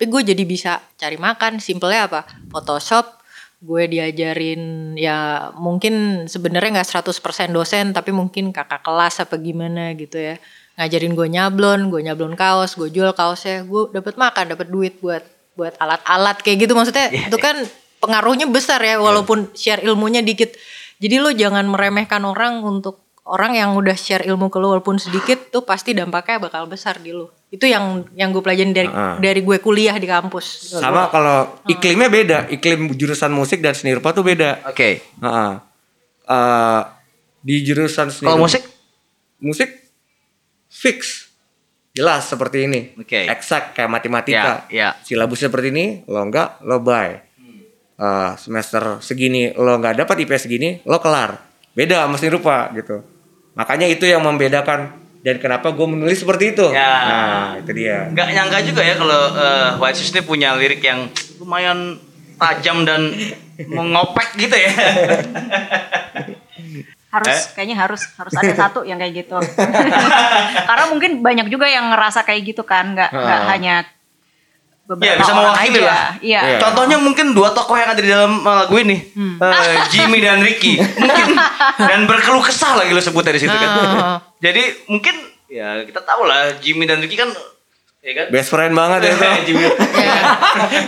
tapi gue jadi bisa cari makan. Simpelnya apa? Photoshop. Gue diajarin ya mungkin sebenarnya nggak 100% dosen tapi mungkin kakak kelas apa gimana gitu ya. Ngajarin gue nyablon gue nyablon kaos gue jual kaosnya. Gue dapat makan dapat duit buat buat alat-alat kayak gitu. Maksudnya itu kan pengaruhnya besar ya walaupun share ilmunya dikit. Jadi lo jangan meremehkan orang untuk orang yang udah share ilmu ke lo walaupun sedikit tuh pasti dampaknya bakal besar di lo itu yang yang gue pelajarin dari Heeh. dari gue kuliah di kampus Sama kalau iklimnya beda, iklim jurusan musik dan seni rupa tuh beda. Oke. Heeh. Eh, di jurusan seni Kalau rupa- musik? musik fix jelas seperti ini Oke. exact kayak matematika Ya, ya. silabus seperti ini lo enggak lo buy Eh, semester segini lo nggak dapat IP segini lo kelar beda sama seni rupa gitu makanya itu yang membedakan dan kenapa gue menulis seperti itu Ya. nah itu dia Nggak nyangka juga ya kalau eh, White Shoes ini punya lirik yang lumayan tajam dan mengopek gitu ya. harus Eh? kayaknya harus harus ada satu yang kayak gitu *laughs* karena mungkin banyak juga yang ngerasa kayak gitu kan nggak nggak Ah. hanya beberapa Iya bisa orang mewakili aja. lah. iya Iya. Contohnya mungkin dua tokoh yang ada di dalam eh, lagu ini, Eh, Jimmy dan Ricky, mungkin *laughs* dan berkeluh kesah lagi lo sebutnya di situ kan. Ah. Jadi mungkin ya kita tahu lah Jimmy dan Ricky kan, ya kan. best friend banget ya itu *laughs* Jimmy, Ya.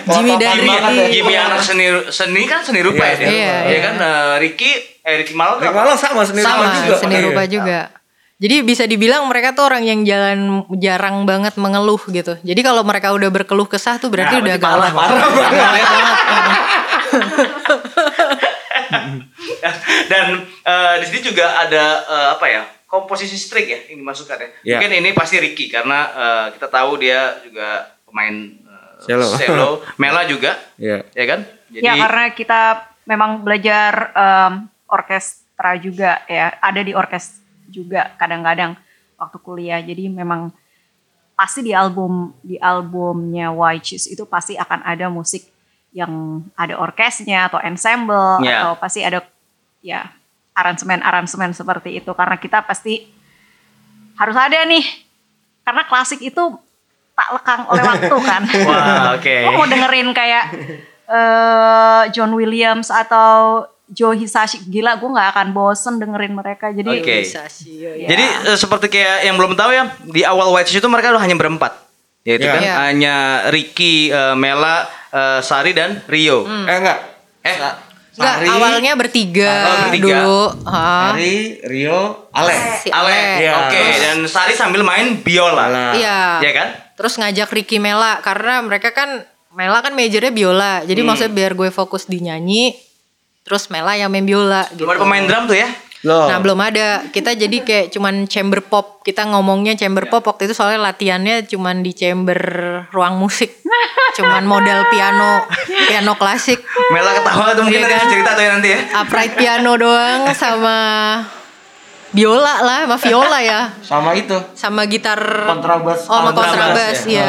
Jimmy dan Jimmy, Ricky Jimmy anak seni seni kan seni rupa ya dia. Iya, Ya iya. kan eh, Ricky eh Ricky Malang Ricky Malang sama seni sama rupa juga seni Iya. rupa juga. Jadi bisa dibilang mereka tuh orang yang jalan jarang banget mengeluh gitu. Jadi kalau mereka udah berkeluh kesah tuh berarti udah gawat. *laughs* Dan eh, di sini juga ada eh, apa ya komposisi string ya yang dimasukkan ya. Ya. Mungkin ini pasti Ricky karena eh, kita tahu dia juga pemain eh, Cello. cello. *laughs* Mela juga, Iya. ya kan? Jadi ya karena kita memang belajar em, orkestra juga ya ada di orkes juga kadang-kadang waktu kuliah jadi memang pasti di album di albumnya White Shoes itu pasti akan ada musik yang ada orkesnya atau ensemble Ya. atau pasti ada ya aransemen-aransemen seperti itu karena kita pasti harus ada nih karena klasik itu tak lekang oleh *laughs* waktu kan. Wah, oke. Lo mau dengerin kayak eh John Williams atau Joe Hisashi gila gue nggak akan bosen dengerin mereka jadi Oke. Bisa sih. ya. Jadi eh, seperti kayak yang belum tahu ya di awal White Shoes itu mereka hanya berempat, yaitu Iya. kan Iya. hanya Ricky, eh, Mela, eh, Sari dan Rio. eh enggak Eh, Enggak, Sari, awalnya bertiga, Oh, bertiga. dulu. Ha. Sari Rio Ale Si Ale, Iya. oke, dan Sari sambil main biola. Iya. ya kan? Terus ngajak Ricky Mela karena mereka kan Mela kan majornya biola. Jadi Hmm. maksudnya biar gue fokus di nyanyi. Terus Mela yang main biola gitu. Belum ada pemain drum tuh ya? Loh. Nah belum ada. Kita jadi kayak cuman chamber pop. Kita ngomongnya chamber pop waktu itu soalnya latihannya cuman di chamber ruang musik. cuman modal piano, piano klasik. Mela ketawa tuh mungkin Iya nanti kan? cerita tuh ya nanti ya. Upright piano doang sama biola lah, sama viola ya. sama itu Sama gitar Kontrabas. Oh, sama Kontrabas, ya. iya.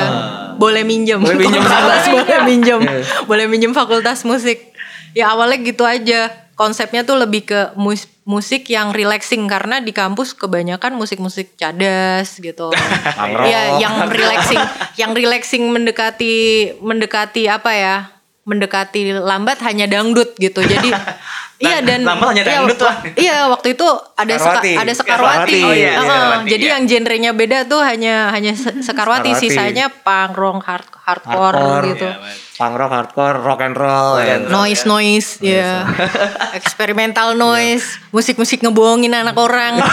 Boleh minjem. Boleh minjem. Kontrabas *laughs* boleh minjem. Iya. boleh minjem fakultas musik. Ya awalnya gitu aja. Konsepnya tuh lebih ke mus- musik yang relaxing karena di kampus kebanyakan musik-musik cadas gitu. *laughs* Iya, yang relaxing, yang relaxing mendekati mendekati apa ya? Mendekati lambat hanya dangdut gitu. Jadi *laughs* iya dan lambat hanya iya, dangdut wa- lah. Iya, waktu itu ada seka, Sekarwati. ada Sekarwati. Sekarwati. Oh iya, Heeh, Sekarwati, jadi iya. yang genrenya beda tuh hanya hanya Se- Sekarwati, Sekarwati. sisanya punk, rock, hard, hardcore, Hardcore. gitu. Punk rock, hardcore, rock and roll. ya. Noise noise ya. *laughs* Eksperimental noise, musik-musik ngebohongin anak orang. *laughs*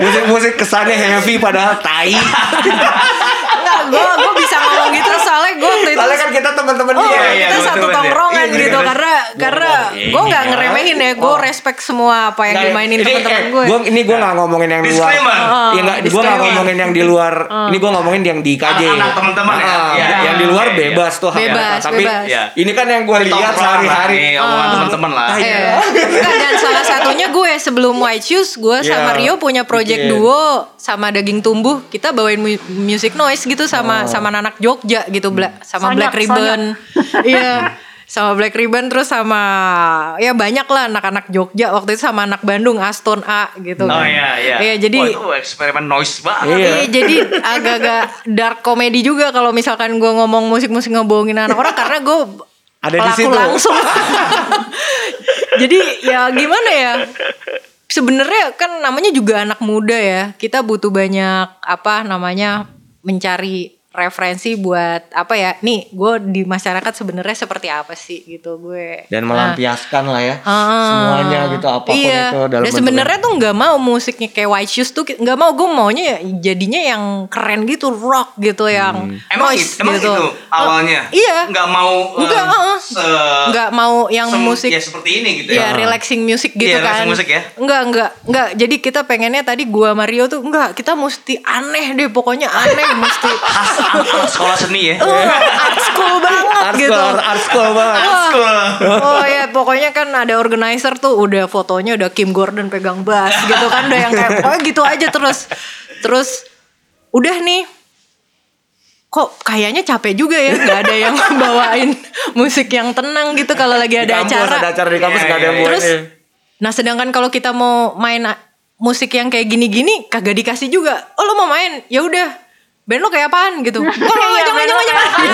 Musik-musik kesannya heavy padahal tai. Enggak, gue gue bisa ngomong gitu soalnya gue waktu itu Soalnya kan kita teman-teman Oh, dia. iya, kita satu ya. tongkrongan Iya, gitu iya. karena karena gue nggak ngeremehin ya, gue respect semua apa yang dimainin teman-teman gue. Gue ini gue nggak ngomongin yang di luar. Disclaimer. Iya nggak, gue nggak ngomongin yang di luar. Ini gue ngomongin yang di KJ. Teman-teman ya. Ah, Iya, Yang iya, di luar iya, iya. bebas tuh. hak Bebas. Tapi. Iya. ini kan yang gue lihat sehari-hari. teman-teman lah. Iya. Dan salah satunya gue sebelum White Shoes gue sama Iya, Rio punya project duo sama Daging Tumbuh kita bawain mu- music noise gitu sama sama anak Jogja gitu Bla- sama Sonyok, Black Ribbon *laughs* iya sama Black Ribbon terus sama ya banyak lah anak-anak Jogja waktu itu sama anak Bandung Aston A gitu Oh kan. iya iya. Iya, jadi Wah, itu eksperimen noise banget. Iya. Iya, jadi agak-agak dark comedy juga kalau misalkan gue ngomong musik-musik ngebohongin anak orang karena gue Ada di pelaku situ. langsung. *laughs* jadi ya gimana ya? Sebenarnya kan namanya juga anak muda ya. Kita butuh banyak apa namanya mencari referensi buat apa ya? Nih, gue di masyarakat sebenarnya seperti apa sih gitu gue. Dan Nah, melampiaskan lah ya. Ah. Semuanya gitu apa pun iya. itu dalam Dan sebenarnya tuh nggak mau musiknya kayak White Shoes tuh nggak mau gue maunya ya jadinya yang keren gitu rock gitu yang Emang, noise itu, emang gitu. itu awalnya? iya. Nggak mau Enggak, heeh. se- nggak mau yang sem- musik ya seperti ini gitu ya ya. relaxing music gitu Iya, kan. musik ya. Enggak, enggak, enggak. Jadi kita pengennya tadi gua Mario tuh enggak, kita mesti aneh deh pokoknya aneh mesti. *laughs* Sekolah seni ya. Oh, art school banget art gitu. school, art school banget. Wah. Oh ya pokoknya kan ada organizer tuh udah fotonya udah Kim Gordon pegang bass gitu kan udah yang kayak oh gitu aja terus terus udah nih kok kayaknya capek juga ya nggak ada yang *laughs* bawain musik yang tenang gitu kalau lagi Di ada kampus, acara ada acara di kampus Iya, gak ada yang iya, terus nah sedangkan kalau kita mau main musik yang kayak gini-gini kagak dikasih juga oh lo mau main ya udah band lo kayak apaan gitu *laughs* oh Iya, jangan lo jangan jangan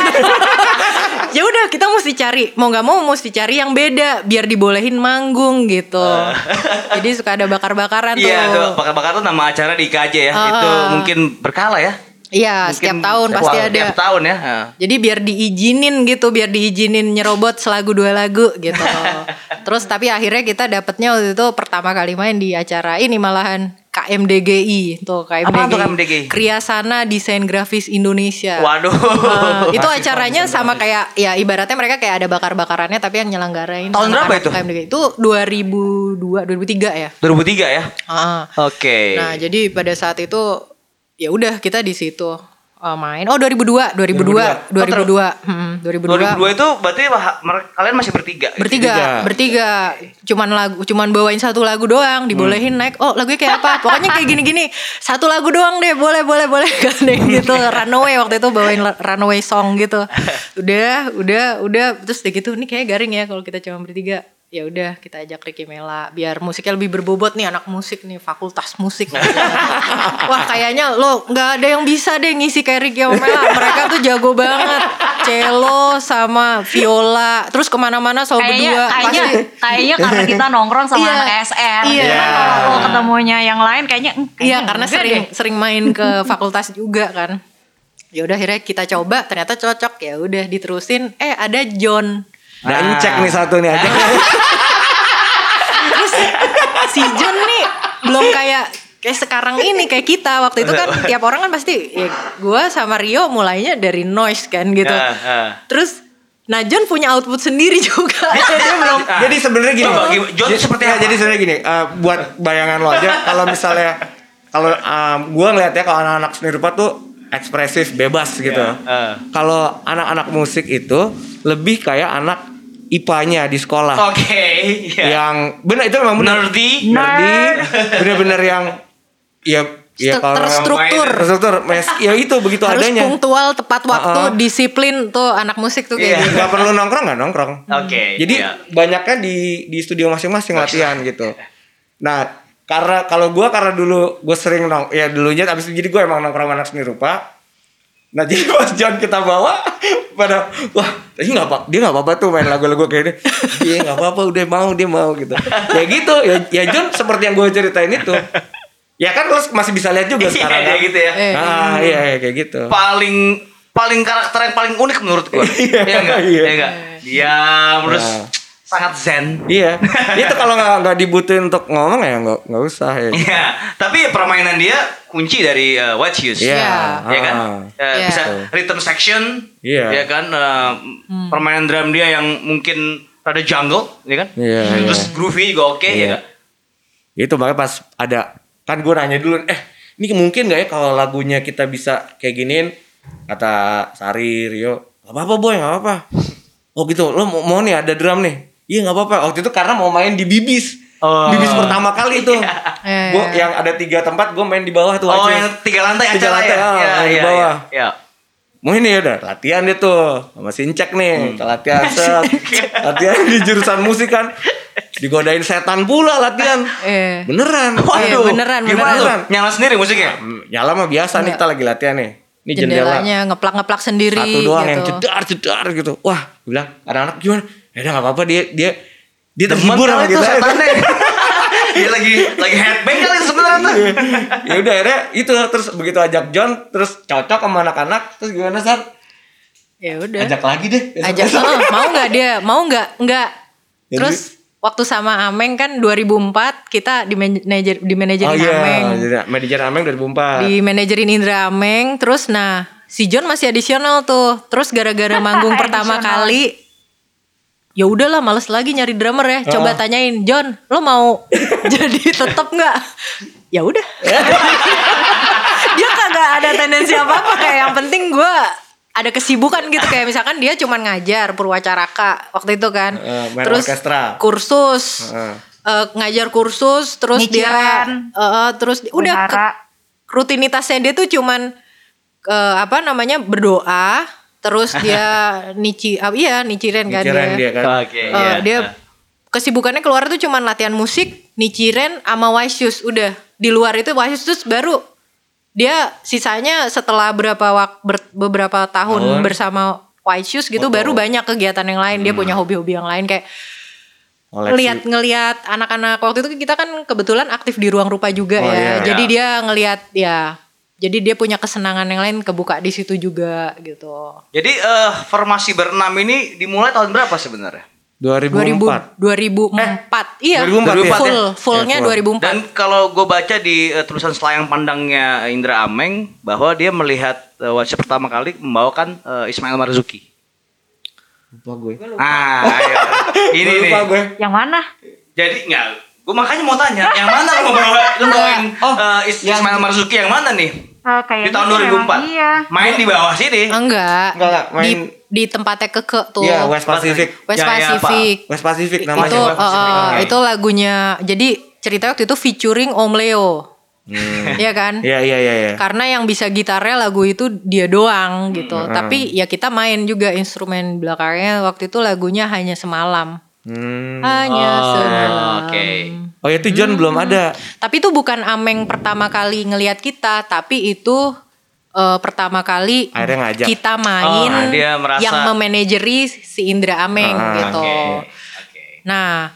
*laughs* ya udah kita mesti cari mau nggak mau mesti cari yang beda biar dibolehin manggung gitu jadi suka ada bakar-bakaran tuh Iya, tuh bakar-bakar tuh nama acara di KJ ya. Ah. Itu mungkin berkala ya. iya setiap tahun setiap- pasti ada Setiap tahun ya. Jadi biar diizinin gitu, biar diizinin nyerobot selagu dua lagu gitu. *laughs* Terus tapi akhirnya kita dapetnya waktu itu pertama kali main di acara ini malahan KMDGI tuh KMDGI. Apaan tuh KMDGI? Kriasana Desain Grafis Indonesia. Waduh. Nah, itu acaranya sama kayak ya ibaratnya mereka kayak ada bakar-bakarannya tapi yang nyelenggarain Tahun berapa itu? KMDGI. Itu 2002 2003 ya. 2003 ya. Ah. Oke. Nah, jadi pada saat itu ya udah kita di situ uh, main. Oh, 2002, 2002, 2002. Hmm, 2002. 2002 itu berarti kalian masih bertiga. Bertiga, bertiga. Cuman lagu, cuman bawain satu lagu doang, dibolehin naik. Oh, lagunya kayak apa? Pokoknya kayak gini-gini. Satu lagu doang deh, boleh, boleh, boleh. *laughs* Kan gitu. Runaway waktu itu bawain Runaway song gitu. Udah, udah, udah. Terus udah gitu, ini kayak garing ya kalau kita cuma bertiga. Ya udah, kita ajak Ricky Mela biar musiknya lebih berbobot nih anak musik nih, fakultas musik. *laughs* Wah, kayaknya lo nggak ada yang bisa deh ngisi kayak Ricky sama Mela. Mereka tuh jago banget. Cello sama viola, terus ke mana-mana selalu kayaknya berdua. kayaknya Pasti kayaknya karena kita nongkrong sama Iya. anak SR Iya. Cuman kalau lo ketemunya yang lain kayaknya "Hmm, Iya karena sering deh." sering main ke fakultas juga kan. Ya udah akhirnya kita coba ternyata cocok ya udah diterusin. Eh ada John. Nah, ini cek nih satu nih aja. Terus *laughs* si John nih belum kayak kayak sekarang ini kayak kita waktu itu kan *laughs* tiap orang kan pasti ya gue sama Rio mulainya dari noise kan gitu. Ah, ah. Terus nah John punya output sendiri *laughs* juga. Dia belum jadi sebenarnya gini. Coba, gimana? John Jadi- seperti apa? Jadi sebenarnya gini, eh, buat bayangan lo aja kalau misalnya kalau um, gue ngeliatnya kalau anak-anak seni rupa tuh ekspresif, bebas gitu. Iya, eh. Kalau anak-anak musik itu lebih kayak anak IPA-nya di sekolah. Oke. iya. Yang benar itu memang benar. Nerdy. Nerdy. Bener-bener yang ya ya kalau terstruktur. terstruktur mes ya itu begitu harus adanya. punktual tepat waktu Uh-uh. disiplin tuh anak musik tuh kayak Iya. gitu. Gak perlu nongkrong nggak nongkrong. Oke. Jadi iya. banyaknya di di studio masing-masing latihan gitu. Nah, karena kalau gua karena dulu gue sering nong ya dulunya abis itu jadi gue emang nongkrong anak seni rupa. Nah jadi *laughs* pas John kita bawa pada wah ini nggak apa dia nggak apa-apa tuh main lagu-lagu kayak ini dia nggak apa-apa udah mau dia mau gitu ya gitu ya, ya John seperti yang gue ceritain itu ya kan lo masih bisa lihat juga *laughs* Iya, sekarang kayak kan gitu ya. Eh. ah iya, iya kayak gitu Paling paling karakter yang paling unik menurut gua. *laughs* Iya, Iya enggak? iya. Iya enggak? Diam terus Nah. Sangat zen. iya itu kalau nggak nggak dibutuhin untuk ngomong ya nggak nggak usah ya Iya, tapi permainan dia kunci dari uh, White Shoes. Iya. ya kan? Ah. Eh, Iya. Bisa rhythm section, Iya. ya kan? Eh, Permainan drum dia yang mungkin rada jungle, ya kan? Iya, Terus groovy juga oke, ya Iya. kan? itu makanya pas ada kan gue nanya dulu eh ini mungkin nggak ya kalau lagunya kita bisa kayak giniin kata Sari Rio nggak apa-apa boy nggak apa-apa oh gitu lo mau, mau nih ada drum nih iya nggak apa-apa waktu itu karena mau main di bibis Oh. bibis pertama kali tuh Iya. gue yang ada tiga tempat gue main di bawah tuh Oh, aja. yang tiga lantai Tiga acara lantai, ya? ah, Iya, yang di iya, bawah. iya, iya. mau ini ya udah latihan dia tuh sama Sincek nih Hmm. latihan set latihan di jurusan musik kan digodain setan pula latihan Eh. beneran Iya, beneran, Gimana beneran. tuh? Nyala sendiri musiknya? Hmm, nyala mah biasa nih kita lagi latihan nih ini jendela Jendelanya ngeplak-ngeplak sendiri satu doang gitu. yang jedar jedar gitu wah gue bilang anak-anak gimana ya udah nggak apa-apa dia dia dia terhibur sama kita. *laughs* Dia lagi lagi headbang kali sebenarnya tuh. ya udah akhirnya itu terus begitu ajak John terus cocok sama anak-anak terus gimana Sar Ya udah. ajak lagi deh Ajak oh, mau nggak dia? Mau nggak? Nggak. Jadi- Terus waktu sama Ameng kan 2004 kita di manajer di oh manajerin iya Ameng. manajer Ameng 2004 Di manajerin Indra Ameng terus nah si John masih additional tuh. Terus gara-gara manggung *laughs* pertama kali ya udahlah males lagi nyari drummer ya. Coba tanyain John, lo mau *laughs* jadi tetap nggak? Ya udah. *laughs* dia kagak ada tendensi apa-apa kayak yang penting gue ada kesibukan gitu kayak misalkan dia cuman ngajar Purwacaraka waktu itu kan. Eh, main terus orkestra. kursus. Heeh. eh, ngajar kursus terus dia Nyiciran. eh, eh, terus udah ke- rutinitasnya dia tuh cuman eh, apa namanya berdoa terus *laughs* dia nici ah, iya niciren kan Pikiran dia, dia kan Oke, Eh, iya. dia kesibukannya keluar tuh cuman latihan musik niciren sama shoes udah di luar itu wise shoes baru dia sisanya setelah berapa wak, ber- beberapa tahun Tahun. bersama shoes gitu baru banyak kegiatan yang lain dia punya hobi-hobi yang lain kayak Koleksi. ngelihat ngelihat anak-anak waktu itu kita kan kebetulan aktif di ruang rupa juga Oh, ya. iya. Jadi dia ngelihat ya. Jadi dia punya kesenangan yang lain kebuka di situ juga gitu. Jadi eh, formasi berenam ini dimulai tahun berapa sebenarnya? 2004 2000 2004. iya. 2004 ya? full Ya, fullnya full. 2004. Dan kalau gue baca di eh, tulisan selayang pandangnya Indra Ameng bahwa dia melihat uh, Watcher pertama kali membawakan eh, Ismail Marzuki. lupa gue Ah, ayo. *laughs* ini nih. lupa gue Yang mana? Jadi nggak, gue makanya mau tanya, yang mana lo bawa, lo bawain Oh, eh, Is- yang- Ismail Marzuki yang mana nih? Eh, kayaknya Di tahun sih memang 2004. Iya. Main di bawah sini. Enggak. Enggak, enggak, Di main- di tempatnya keke tuh. Iya West Pacific West Ya, ya, Pacific. West Pacific namanya itu West Pacific. uh, itu lagunya. Jadi ceritanya waktu itu featuring Om Leo. Iya kan? Iya iya iya iya. Karena yang bisa gitarnya lagu itu dia doang gitu. Tapi ya kita main juga instrumen belakangnya waktu itu lagunya hanya semalam. Hmm. Hanya Oh, semalam. oke. Oh itu John belum ada. Tapi itu bukan Ameng pertama kali ngelihat kita, tapi itu eh, pertama kali Akhirnya ngajak. kita main Oh, dia merasa- yang memanajeri si Indra Ameng Ah, gitu. Oke. Nah,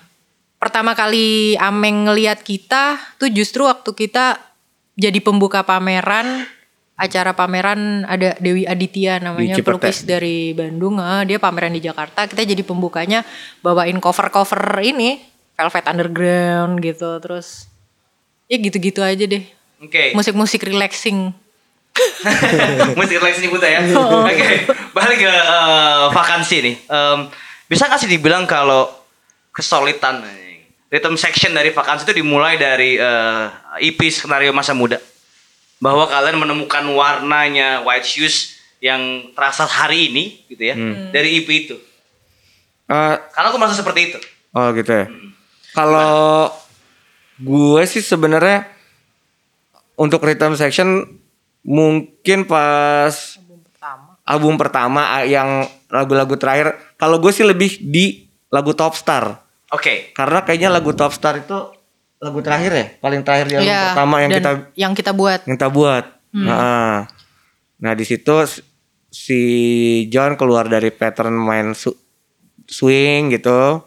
pertama kali Ameng ngelihat kita tuh justru waktu kita jadi pembuka pameran acara pameran ada Dewi Aditya namanya pelukis dari Bandung. Ah, dia pameran di Jakarta. Kita jadi pembukanya bawain cover-cover ini Velvet Underground gitu. Terus ya gitu-gitu aja deh. Oke. Musik-musik relaxing. *laughs* Musik relaxing Buta ya. *laughs* Oh. Oke, balik ke eh, vakansi nih. Em, bisa nggak sih dibilang kalau kesulitan eh, rhythm section dari vakansi itu dimulai dari eh, EP skenario masa muda. Bahwa kalian menemukan warnanya White Shoes yang terasa hari ini gitu ya dari EP itu. Eh, Karena aku merasa seperti itu. oh gitu ya. Kalau gue sih sebenarnya untuk rhythm section mungkin pas album pertama ah, yang lagu-lagu terakhir. Kalau gue sih lebih di lagu Top Star. Oke. Karena kayaknya lagu Top Star itu lagu terakhir ya, paling terakhir yang Iya, pertama yang kita yang kita buat. yang kita buat. Nah, Nah di situ si John keluar dari pattern main su- swing gitu,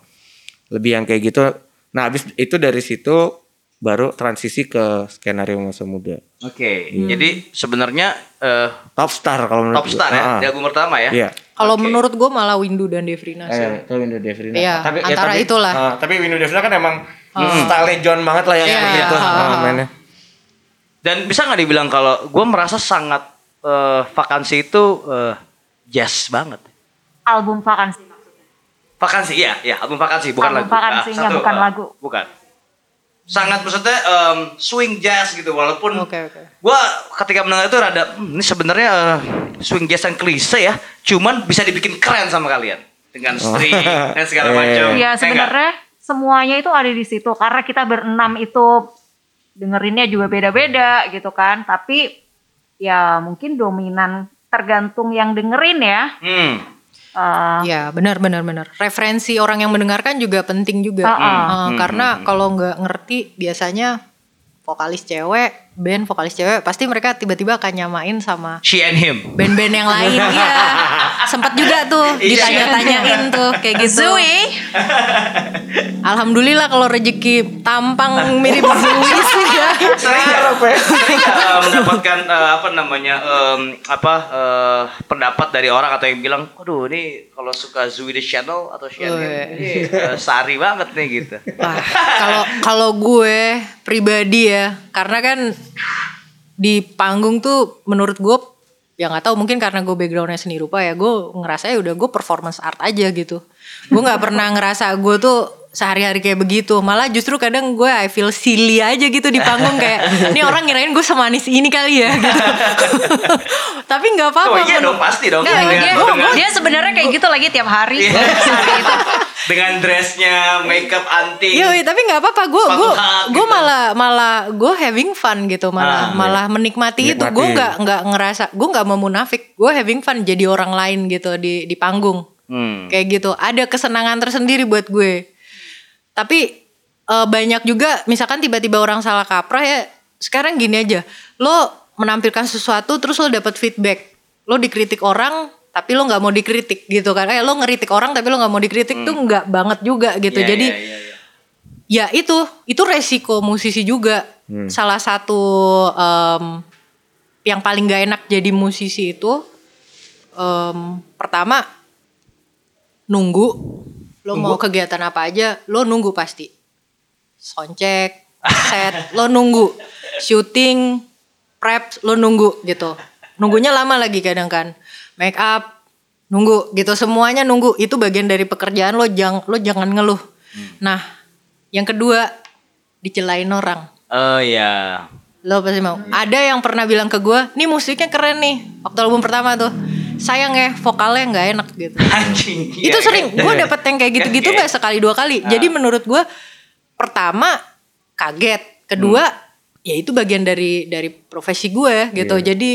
lebih yang kayak gitu. Nah habis itu dari situ baru transisi ke skenario masa muda. Oke. Jadi sebenarnya eh, Top star kalau menurut top gue. star ya Ah, di album pertama ya. Iya. Kalau Oke. menurut gue malah Windu dan Devrina sih. Eh, itu Window Devrina. Iya, antara itulah. ah, tapi Window Devrina kan emang style John banget lah yang Iya, seperti iya, itu ah, ah, ah. mainnya. Dan bisa nggak dibilang kalau gue merasa sangat eh, vakansi itu eh, jazz banget. Album vakansi maksudnya. Vakansi ya, ya album vakansi bukan Album lagu. vakansinya, satu, bukan eh, lagu. Bukan. Sangat maksudnya em, swing jazz gitu walaupun Oke, oke. gua ketika mendengar itu rada "Hmm, ini sebenarnya eh, swing jazz yang klise ya, cuman bisa dibikin keren sama kalian dengan string *laughs* dan segala Iya, macam. Iya Ya enggak? sebenarnya semuanya itu ada di situ karena kita berenam itu dengerinnya juga beda-beda gitu kan. Tapi ya mungkin dominan tergantung yang dengerin ya. Hmm. Eh, Iya benar benar benar. Referensi orang yang mendengarkan juga penting juga. Ah, ah. Eh, karena kalau nggak ngerti biasanya vokalis cewek, band vokalis cewek pasti mereka tiba-tiba akan nyamain sama She and him. band-band yang lain. *laughs* Iya. Sempat juga tuh Iya. ditanya-tanyain tuh kayak gitu. Alhamdulillah kalau rezeki tampang mirip *laughs* Zui sih ya. sering nggak, eh, mendapatkan eh, apa namanya apa eh, pendapat dari orang atau yang bilang, aduh ini kalau suka Zui the Channel atau Channel ini eh, sari banget nih gitu. Kalau kalau gue pribadi ya, karena kan di panggung tuh menurut gue ya nggak tahu mungkin karena gue backgroundnya seni rupa ya gue ngerasa ya udah gue performance art aja gitu gue nggak pernah ngerasa gue tuh sehari-hari kayak begitu malah justru kadang gue I feel silly aja gitu di panggung kayak ini orang ngirain gue semanis ini kali ya gitu *laughs* tapi nggak apa-apa Oh iya dong pasti dong. Nggak, Dengan- dia, dengan- dia sebenarnya kayak gitu lagi tiap hari. Iya. Itu. Dengan dressnya, makeup anting. Iya, iya, tapi nggak apa-apa. Gue gue gue gitu. malah malah gue having fun gitu, malah Ah, malah menikmati itu. Menikmati. Gue nggak nggak ngerasa, gue nggak mau munafik. Gue having fun jadi orang lain gitu di di panggung. Hmm. Kayak gitu. Ada kesenangan tersendiri buat gue. Tapi eh, banyak juga, misalkan tiba-tiba orang salah kaprah ya. Sekarang gini aja, lo menampilkan sesuatu terus lo dapet feedback, lo dikritik orang tapi lo nggak mau dikritik gitu kan? Eh lo ngeritik orang tapi lo nggak mau dikritik tuh nggak banget juga gitu. Iya, Jadi iya, iya, iya. ya itu itu resiko musisi juga. Salah satu em, yang paling gak enak jadi musisi itu em, pertama nunggu. Lo mau kegiatan apa aja lo nunggu pasti. Soundcheck set lo nunggu. Syuting prep lo nunggu gitu. Nunggunya lama lagi kadang kan make up nunggu gitu. Semuanya nunggu. Itu bagian dari pekerjaan lo jangan lo jangan ngeluh. Nah yang kedua dicelain orang. Oh iya. lo pasti mau. Ada yang pernah bilang ke gue nih musiknya keren nih. Waktu album pertama tuh. Sayang ya vokalnya nggak enak gitu. *laughs* Anjing. itu Iya, sering. iya. gue dapet yang kayak gitu-gitu Iya, nggak sekali dua kali. Jadi menurut gue pertama kaget. Kedua ya itu bagian dari dari profesi gue gitu. Jadi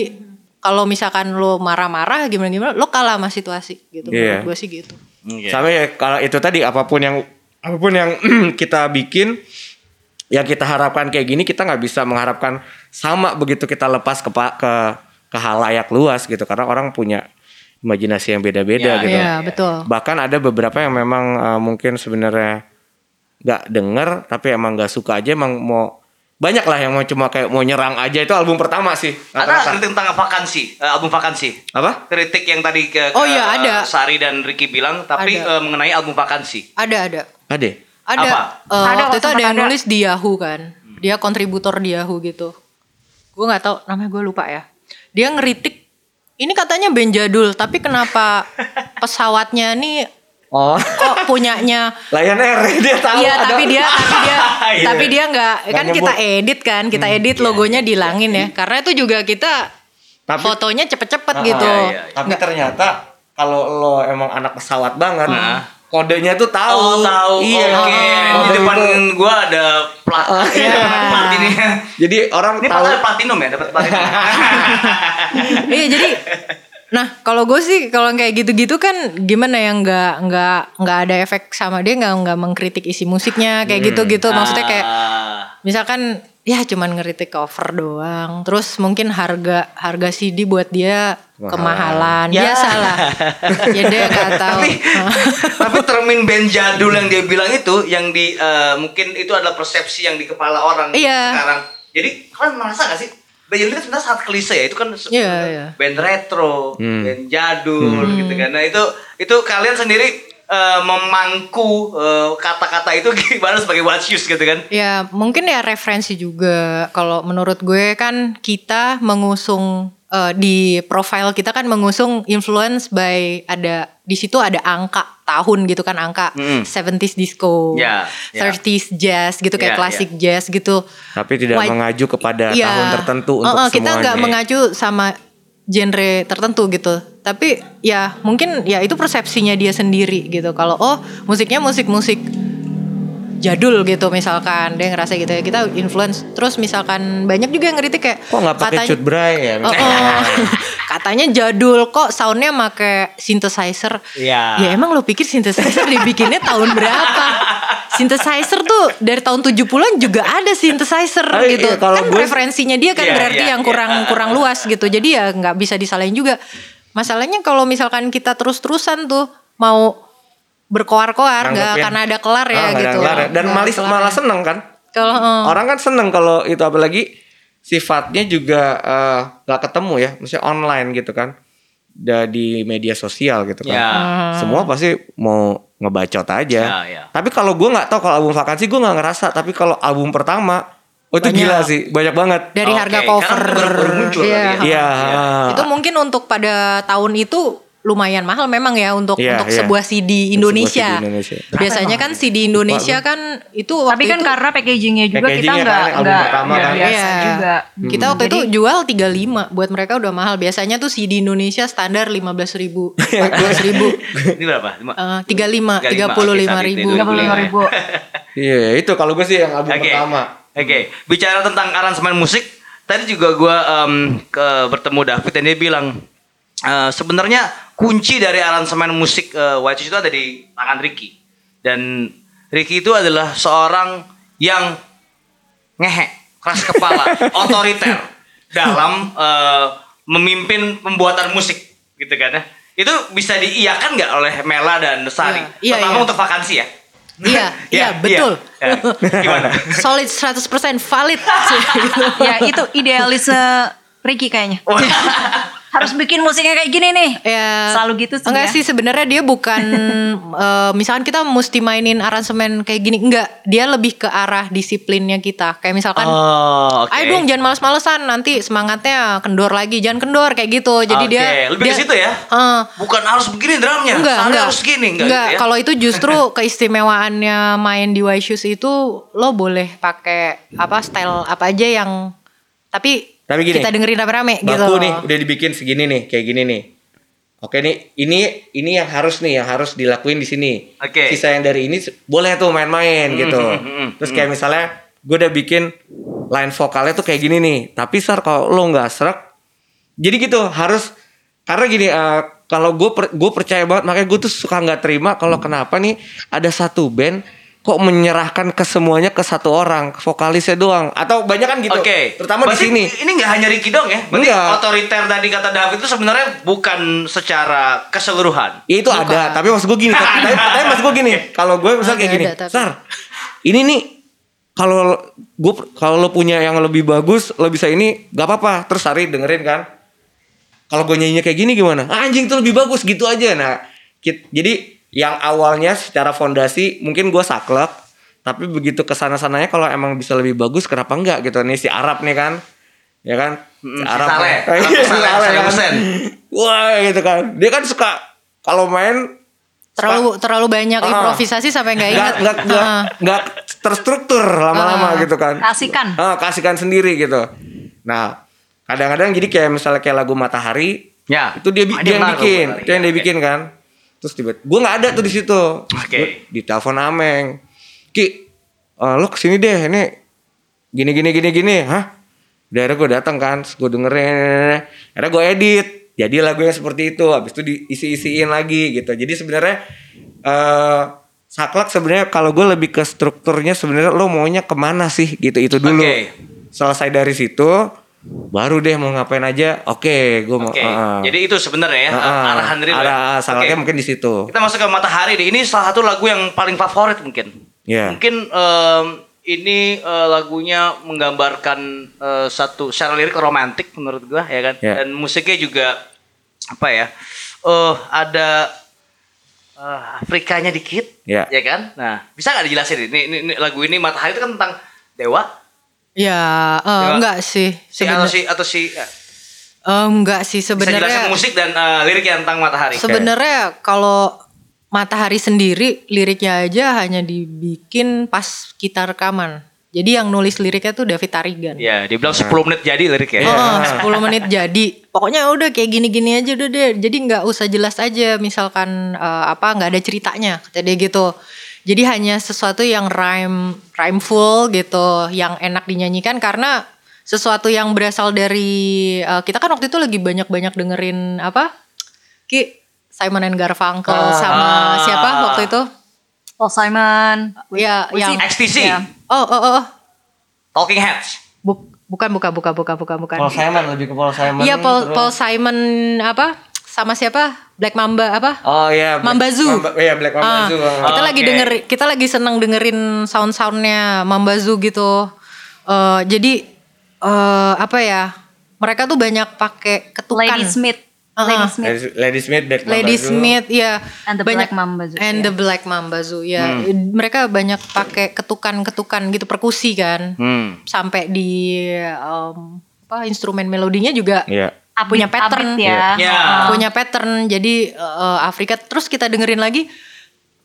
kalau misalkan lo marah-marah gimana-gimana lo kalah sama situasi gitu Iya. menurut gue sih gitu Oke. Sama ya kalau itu tadi apa pun yang apa pun yang *clears throat* kita bikin yang kita harapkan kayak gini kita nggak bisa mengharapkan sama begitu kita lepas ke ke ke halayak luas gitu karena orang punya imajinasi yang beda-beda Ya, gitu. Iya betul Bahkan ada beberapa yang memang eh, mungkin sebenarnya nggak denger tapi emang nggak suka aja emang mau banyak lah yang mau cuma kayak mau nyerang aja itu album pertama sih. Ada kritik tentang vakansi, eh, album vakansi. Apa? Kritik yang tadi ke, Oh ke, iya, ada. Sari dan Ricky bilang, tapi Ada. eh, mengenai album vakansi. ada ada Ada. Ada, Apa? eh, Ada, waktu itu ada yang ada. nulis di Yahoo kan. Dia kontributor di Yahoo gitu. Gue nggak tahu namanya gue lupa ya. Dia ngeritik ini katanya band jadul, tapi kenapa *laughs* pesawatnya nih Oh. kok punyanya Lion Air *laughs* dia tahu. Iya ada- tapi dia tapi dia *laughs* Iya. tapi dia nggak kan nyebut. kita edit kan kita edit logonya dihilangin ya karena itu juga kita Tapi- fotonya cepet-cepet Ah, gitu iya, iya. Tapi ternyata kalau lo emang anak pesawat banget, Nah. kodenya tuh tahu. Oh tahu, Iya. oke. Di Kode depan itu. gua ada plat, Iya. plat ini. Jadi orang Ini tahu. platnya platinum ya, dapat platinum. *laughs* iya jadi nah kalau gue sih kalau kayak gitu-gitu kan gimana ya nggak nggak nggak ada efek sama dia nggak nggak mengkritik isi musiknya kayak gitu-gitu maksudnya kayak Ah. misalkan ya cuman ngeritik cover doang. Terus mungkin harga harga CD buat dia kemahalan. Ya. Biasalah. *laughs* ya dia nggak tahu. Tapi *laughs* tapi termin band jadul yang dia bilang itu yang di eh, mungkin itu adalah persepsi yang di kepala orang Iya. sekarang. Jadi kalian merasa gak sih band jadul itu sebenarnya sangat klise ya itu kan se- Iya, iya. band retro, Hmm. band jadul gitu kan. Nah itu itu kalian sendiri eh, memangku eh, kata-kata itu *laughs* gimana sebagai use gitu kan? Ya mungkin ya referensi juga. Kalau menurut gue kan kita mengusung eh, di profile kita kan mengusung influence by ada di situ ada angka tahun gitu kan angka Mm. 70s disco, Ya, ya. 30s jazz gitu kayak Ya, klasik jazz gitu. Tapi tidak White- mengacu kepada Iya. tahun tertentu untuk Uh-uh, semuanya. Kita nggak mengacu sama genre tertentu gitu. Tapi ya mungkin ya itu persepsinya dia sendiri gitu. Kalau oh musiknya musik-musik jadul gitu misalkan dia ngerasa gitu ya kita influence terus misalkan banyak juga yang ngeritik kayak Kok nggak pakai katanya- cut bray ya? Oh, oh. *laughs* katanya jadul kok soundnya make synthesizer Iya. ya emang lo pikir synthesizer dibikinnya tahun berapa synthesizer tuh dari tahun 70-an juga ada synthesizer Ah, iya, gitu kalau kan gue- preferensinya dia kan Iya, berarti iya, yang iya. kurang kurang luas gitu jadi ya nggak bisa disalahin juga masalahnya kalau misalkan kita terus-terusan tuh mau berkoar-koar nggak akan ada kelar ya Ah, ada gitu kelar ya. Dan malis, kelar malah ya. seneng kan? kalau eh, Orang kan seneng kalau itu apalagi sifatnya juga eh, nggak ketemu ya, maksudnya online gitu kan, di media sosial gitu kan. Ya. Semua pasti mau ngebacot aja. Ya, ya. Tapi kalau gue nggak tahu kalau album vakansi gue nggak ngerasa. Tapi kalau album pertama, oh itu Banyak. gila sih, banyak banget. dari Oke, harga karena cover baru- baru muncul Iya. Iya. itu mungkin untuk pada tahun itu lumayan mahal memang ya untuk Iya, untuk iya. sebuah CD Indonesia. sebuah CD Indonesia. Biasanya kan CD Indonesia kan itu waktu Tapi kan itu karena packagingnya juga kita Packagingnya nggak kan nggak kan. biasa Iya. juga. kita waktu itu jual 35 buat mereka udah mahal. Biasanya tuh CD Indonesia standar 15.000 ribu, 14 ribu, *laughs* Ini berapa? Lima? Eh, 35, 35, 35 oke, saat ribu. itu. Tiga puluh lima ribu. *laughs* Iya, itu kalau gue sih yang album Oke. pertama. Oke, bicara tentang aransemen musik, tadi juga gua em, ke bertemu David dan dia bilang eh, sebenarnya kunci dari aransemen musik eh, White Shoes itu ada di tangan Ricky. Dan Ricky itu adalah seorang yang ngehe, keras kepala, *laughs* otoriter dalam eh, memimpin pembuatan musik gitu kan ya. Itu bisa diiyakan nggak oleh Mela dan Sari? Iya, iya, Terutama iya. untuk vakansi ya. Iya, *laughs* iya betul. iya. Gimana? *laughs* Solid 100% valid. ya itu idealisme Ricky kayaknya. Harus bikin musiknya kayak gini nih. Ya, Selalu gitu sih Enggak ya. sih sebenarnya dia bukan *laughs* eh, misalkan kita mesti mainin aransemen kayak gini enggak, dia lebih ke arah disiplinnya kita. Kayak misalkan Oh, oke. Ayo dong jangan males-malesan nanti semangatnya kendor lagi jangan kendor kayak gitu. Jadi Oke, dia lebih ke dia- situ ya? Eh, Bukan harus begini drumnya, enggak, enggak. harus gini, enggak, Enggak, gitu ya? kalau itu justru *laughs* keistimewaannya main di White Shoes itu lo boleh pakai apa style apa aja yang tapi, Tapi gini, kita dengerin rame-rame gitu. Baku nih udah dibikin segini nih, kayak gini nih. Oke nih, ini ini yang harus nih, yang harus dilakuin di sini. Oke. Sisa yang dari ini boleh tuh main-main gitu. hmm, hmm, Terus kayak misalnya gue udah bikin line vokalnya tuh kayak gini nih. Tapi sar kalau lo nggak serak, jadi gitu harus karena gini. eh, kalau gue gue percaya banget, makanya gue tuh suka nggak terima kalau kenapa nih ada satu band kok menyerahkan ke semuanya ke satu orang, vokalisnya doang, atau banyak kan gitu. Oke. Terutama di Berarti sini. Ini nggak hanya Ricky dong ya? Berarti Enggak. otoriter tadi kata David itu sebenarnya bukan secara keseluruhan. Ya itu ada, tapi maksud gue gini, *laughs* tapi, tapi, maksud gue gini, kalau gue misal kayak gini, ada, tapi- Sar, ini nih kalau gue kalau lo punya yang lebih bagus, lo bisa ini, gak apa-apa. Terus Sari dengerin kan. Kalau gue nyanyinya kayak gini gimana? Ah, anjing itu lebih bagus gitu aja. Nah, jadi yang awalnya secara fondasi mungkin gue saklek, tapi begitu ke sana sananya kalau emang bisa lebih bagus, kenapa enggak gitu? Nih si Arab nih kan, ya kan? Si Arab *laughs* si Saleh, kan. 100%. Wah gitu kan. Dia kan suka kalau main terlalu terlalu banyak Ah. improvisasi sampai nggak ingat. nggak nggak nggak terstruktur lama-lama Ah. gitu kan. Kasihkan. Ah, kasihkan sendiri gitu. Nah, kadang-kadang jadi kayak misalnya kayak lagu Matahari, Ya. itu dia, dia yang bikin, itu yang dia Oke. bikin kan. Terus tiba gue nggak ada tuh di situ. Oke. Gua Ditelepon Ameng, Ki, eh, lo ke sini deh, ini gini gini gini gini, hah? Daerah gue datang kan, gue dengerin, akhirnya gue edit, jadi lagu yang seperti itu, habis itu diisi-isiin lagi gitu. Jadi sebenarnya eh saklek sebenarnya kalau gue lebih ke strukturnya sebenarnya lo maunya ke mana sih gitu itu dulu. Oke. selesai dari situ baru deh mau ngapain aja oke gue mau Oke. uh-uh. Jadi itu sebenarnya ya Uh-uh. arahan ya? arah sangatnya Oke. mungkin di situ Kita masuk ke Matahari deh. Ini salah satu lagu yang paling favorit mungkin. Iya. Mungkin em, ini eh, lagunya menggambarkan eh, satu secara lirik romantik menurut gua ya kan. Iya. Dan musiknya juga apa ya? Eh ada eh, Afrikanya dikit, Iya. ya kan? Nah, bisa nggak dijelasin ini, ini, ini lagu ini Matahari itu kan tentang dewa, Ya, eh, Dewa. enggak sih si atau sebenarnya. si atau si eh, enggak sih sebenarnya. musik dan eh, liriknya tentang Matahari. Sebenarnya kalau Matahari sendiri liriknya aja hanya dibikin pas kita rekaman. Jadi yang nulis liriknya tuh David Tarigan. Ya, dibilang 10 menit jadi liriknya. Oh, *laughs* 10 menit jadi. Pokoknya udah kayak gini-gini aja udah deh. Jadi nggak usah jelas aja misalkan eh, apa nggak ada ceritanya kata dia gitu. Jadi hanya sesuatu yang rhyme rhymeful gitu, yang enak dinyanyikan karena sesuatu yang berasal dari eh, kita kan waktu itu lagi banyak-banyak dengerin apa? Ki Simon and Garfunkel sama siapa waktu itu? Paul Simon. Ya, yang XTC, Iya. Oh, oh, oh, oh. Talking Heads. Buk- bukan, bukan, bukan, bukan, bukan, bukan. Paul Simon lebih ke Paul Simon Iya Paul, terus- Paul Simon apa sama siapa Black Mamba apa oh iya Black- Mamba Zoo. Mamba, iya Black Mamba Ah, Zoo kita Oh, lagi denger kita lagi seneng dengerin sound soundnya Mamba Zoo gitu Eh, jadi eh apa ya mereka tuh banyak pakai ketukan Lady Smith. Uh-uh. Lady Smith. Lady, Smith Black Mamba Lady Zoo. Smith ya And the Black Mamba Zoo, and ya. the Black Mamba Zoo ya Hmm. mereka banyak pakai ketukan-ketukan gitu perkusi kan Hmm. sampai di em, apa instrumen melodinya juga Iya Upbeat- punya pattern ya. Ya. punya pattern jadi eh, Afrika terus kita dengerin lagi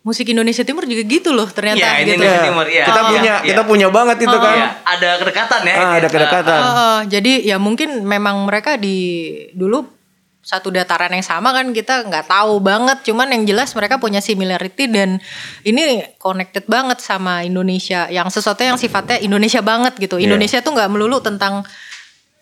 musik Indonesia Timur juga gitu loh ternyata ini gitu. Indonesia. Timur, iya. kita Iya, punya iya. kita punya banget itu kan Iya, ada kedekatan ya. ah, ada kedekatan eh, jadi ya mungkin memang mereka di dulu satu dataran yang sama kan kita nggak tahu banget cuman yang jelas mereka punya similarity dan ini connected banget sama Indonesia yang sesuatu yang sifatnya Indonesia banget gitu Iya. Indonesia tuh nggak melulu tentang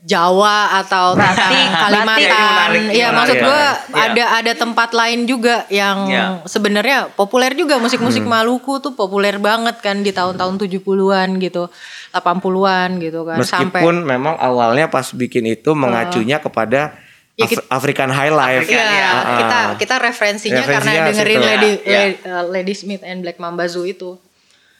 Jawa atau Batik, Kalimantan. ini menarik, ini Iya, menarik. maksud gua Iya. ada ada tempat lain juga yang Iya. sebenarnya populer juga Hmm. musik-musik Maluku tuh populer banget kan di tahun-tahun 70-an gitu, 80-an gitu kan sampai meskipun memang awalnya pas bikin itu mengacunya kepada Ya, Af- kita- African High Life Iya, Iya. kita kita referensinya, karena Referensinya dengerin situ. Lady. Lady, uh, Lady Smith and Black Mamba Zoo itu.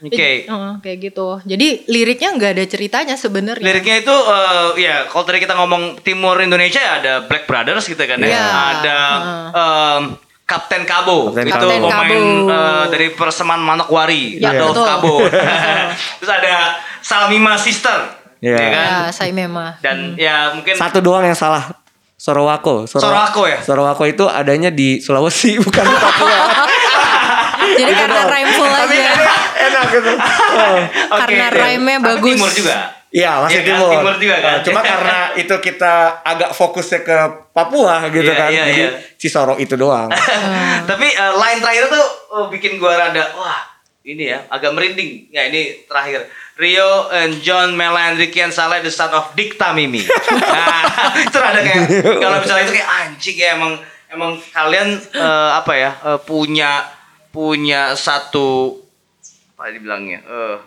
Oke. Jadi, uh, kayak gitu. Jadi liriknya nggak ada ceritanya sebenarnya. Liriknya itu eh, ya kalau tadi kita ngomong timur Indonesia ya ada Black Brothers gitu kan ya. Iya. Ada em, Kapten Kabo Kapten itu Kapten pemain Kabo. eh, dari Perseman Manokwari Ya, Adolf betul. Kabo. *laughs* Terus ada Salmima Sister. Iya. Ya kan? Ya, saya memang. Dan ya mungkin satu doang yang salah Sorowako Soro- Sorowako ya? Sorowako itu adanya di Sulawesi *laughs* bukan di Papua *laughs* Jadi karena rhymeful tapi aja. enak, enak gitu oh. *laughs* Karena rhyme-nya bagus. Timur juga. Iya masih kan, timur. timur juga kan? Nah, Cuma *laughs* karena itu kita agak fokusnya ke Papua gitu Iya, kan. iya, Jadi iya. Cisoro itu doang. *laughs* Tapi eh, line terakhir tuh oh, bikin gua rada wah ini ya agak merinding. Ya ini terakhir. Rio and John Melandrikian Saleh the son of Dick Tamimi. Nah, itu rada kayak kalau misalnya itu kayak anjing ya emang emang kalian eh, apa ya eh, punya punya satu apa dibilangnya eh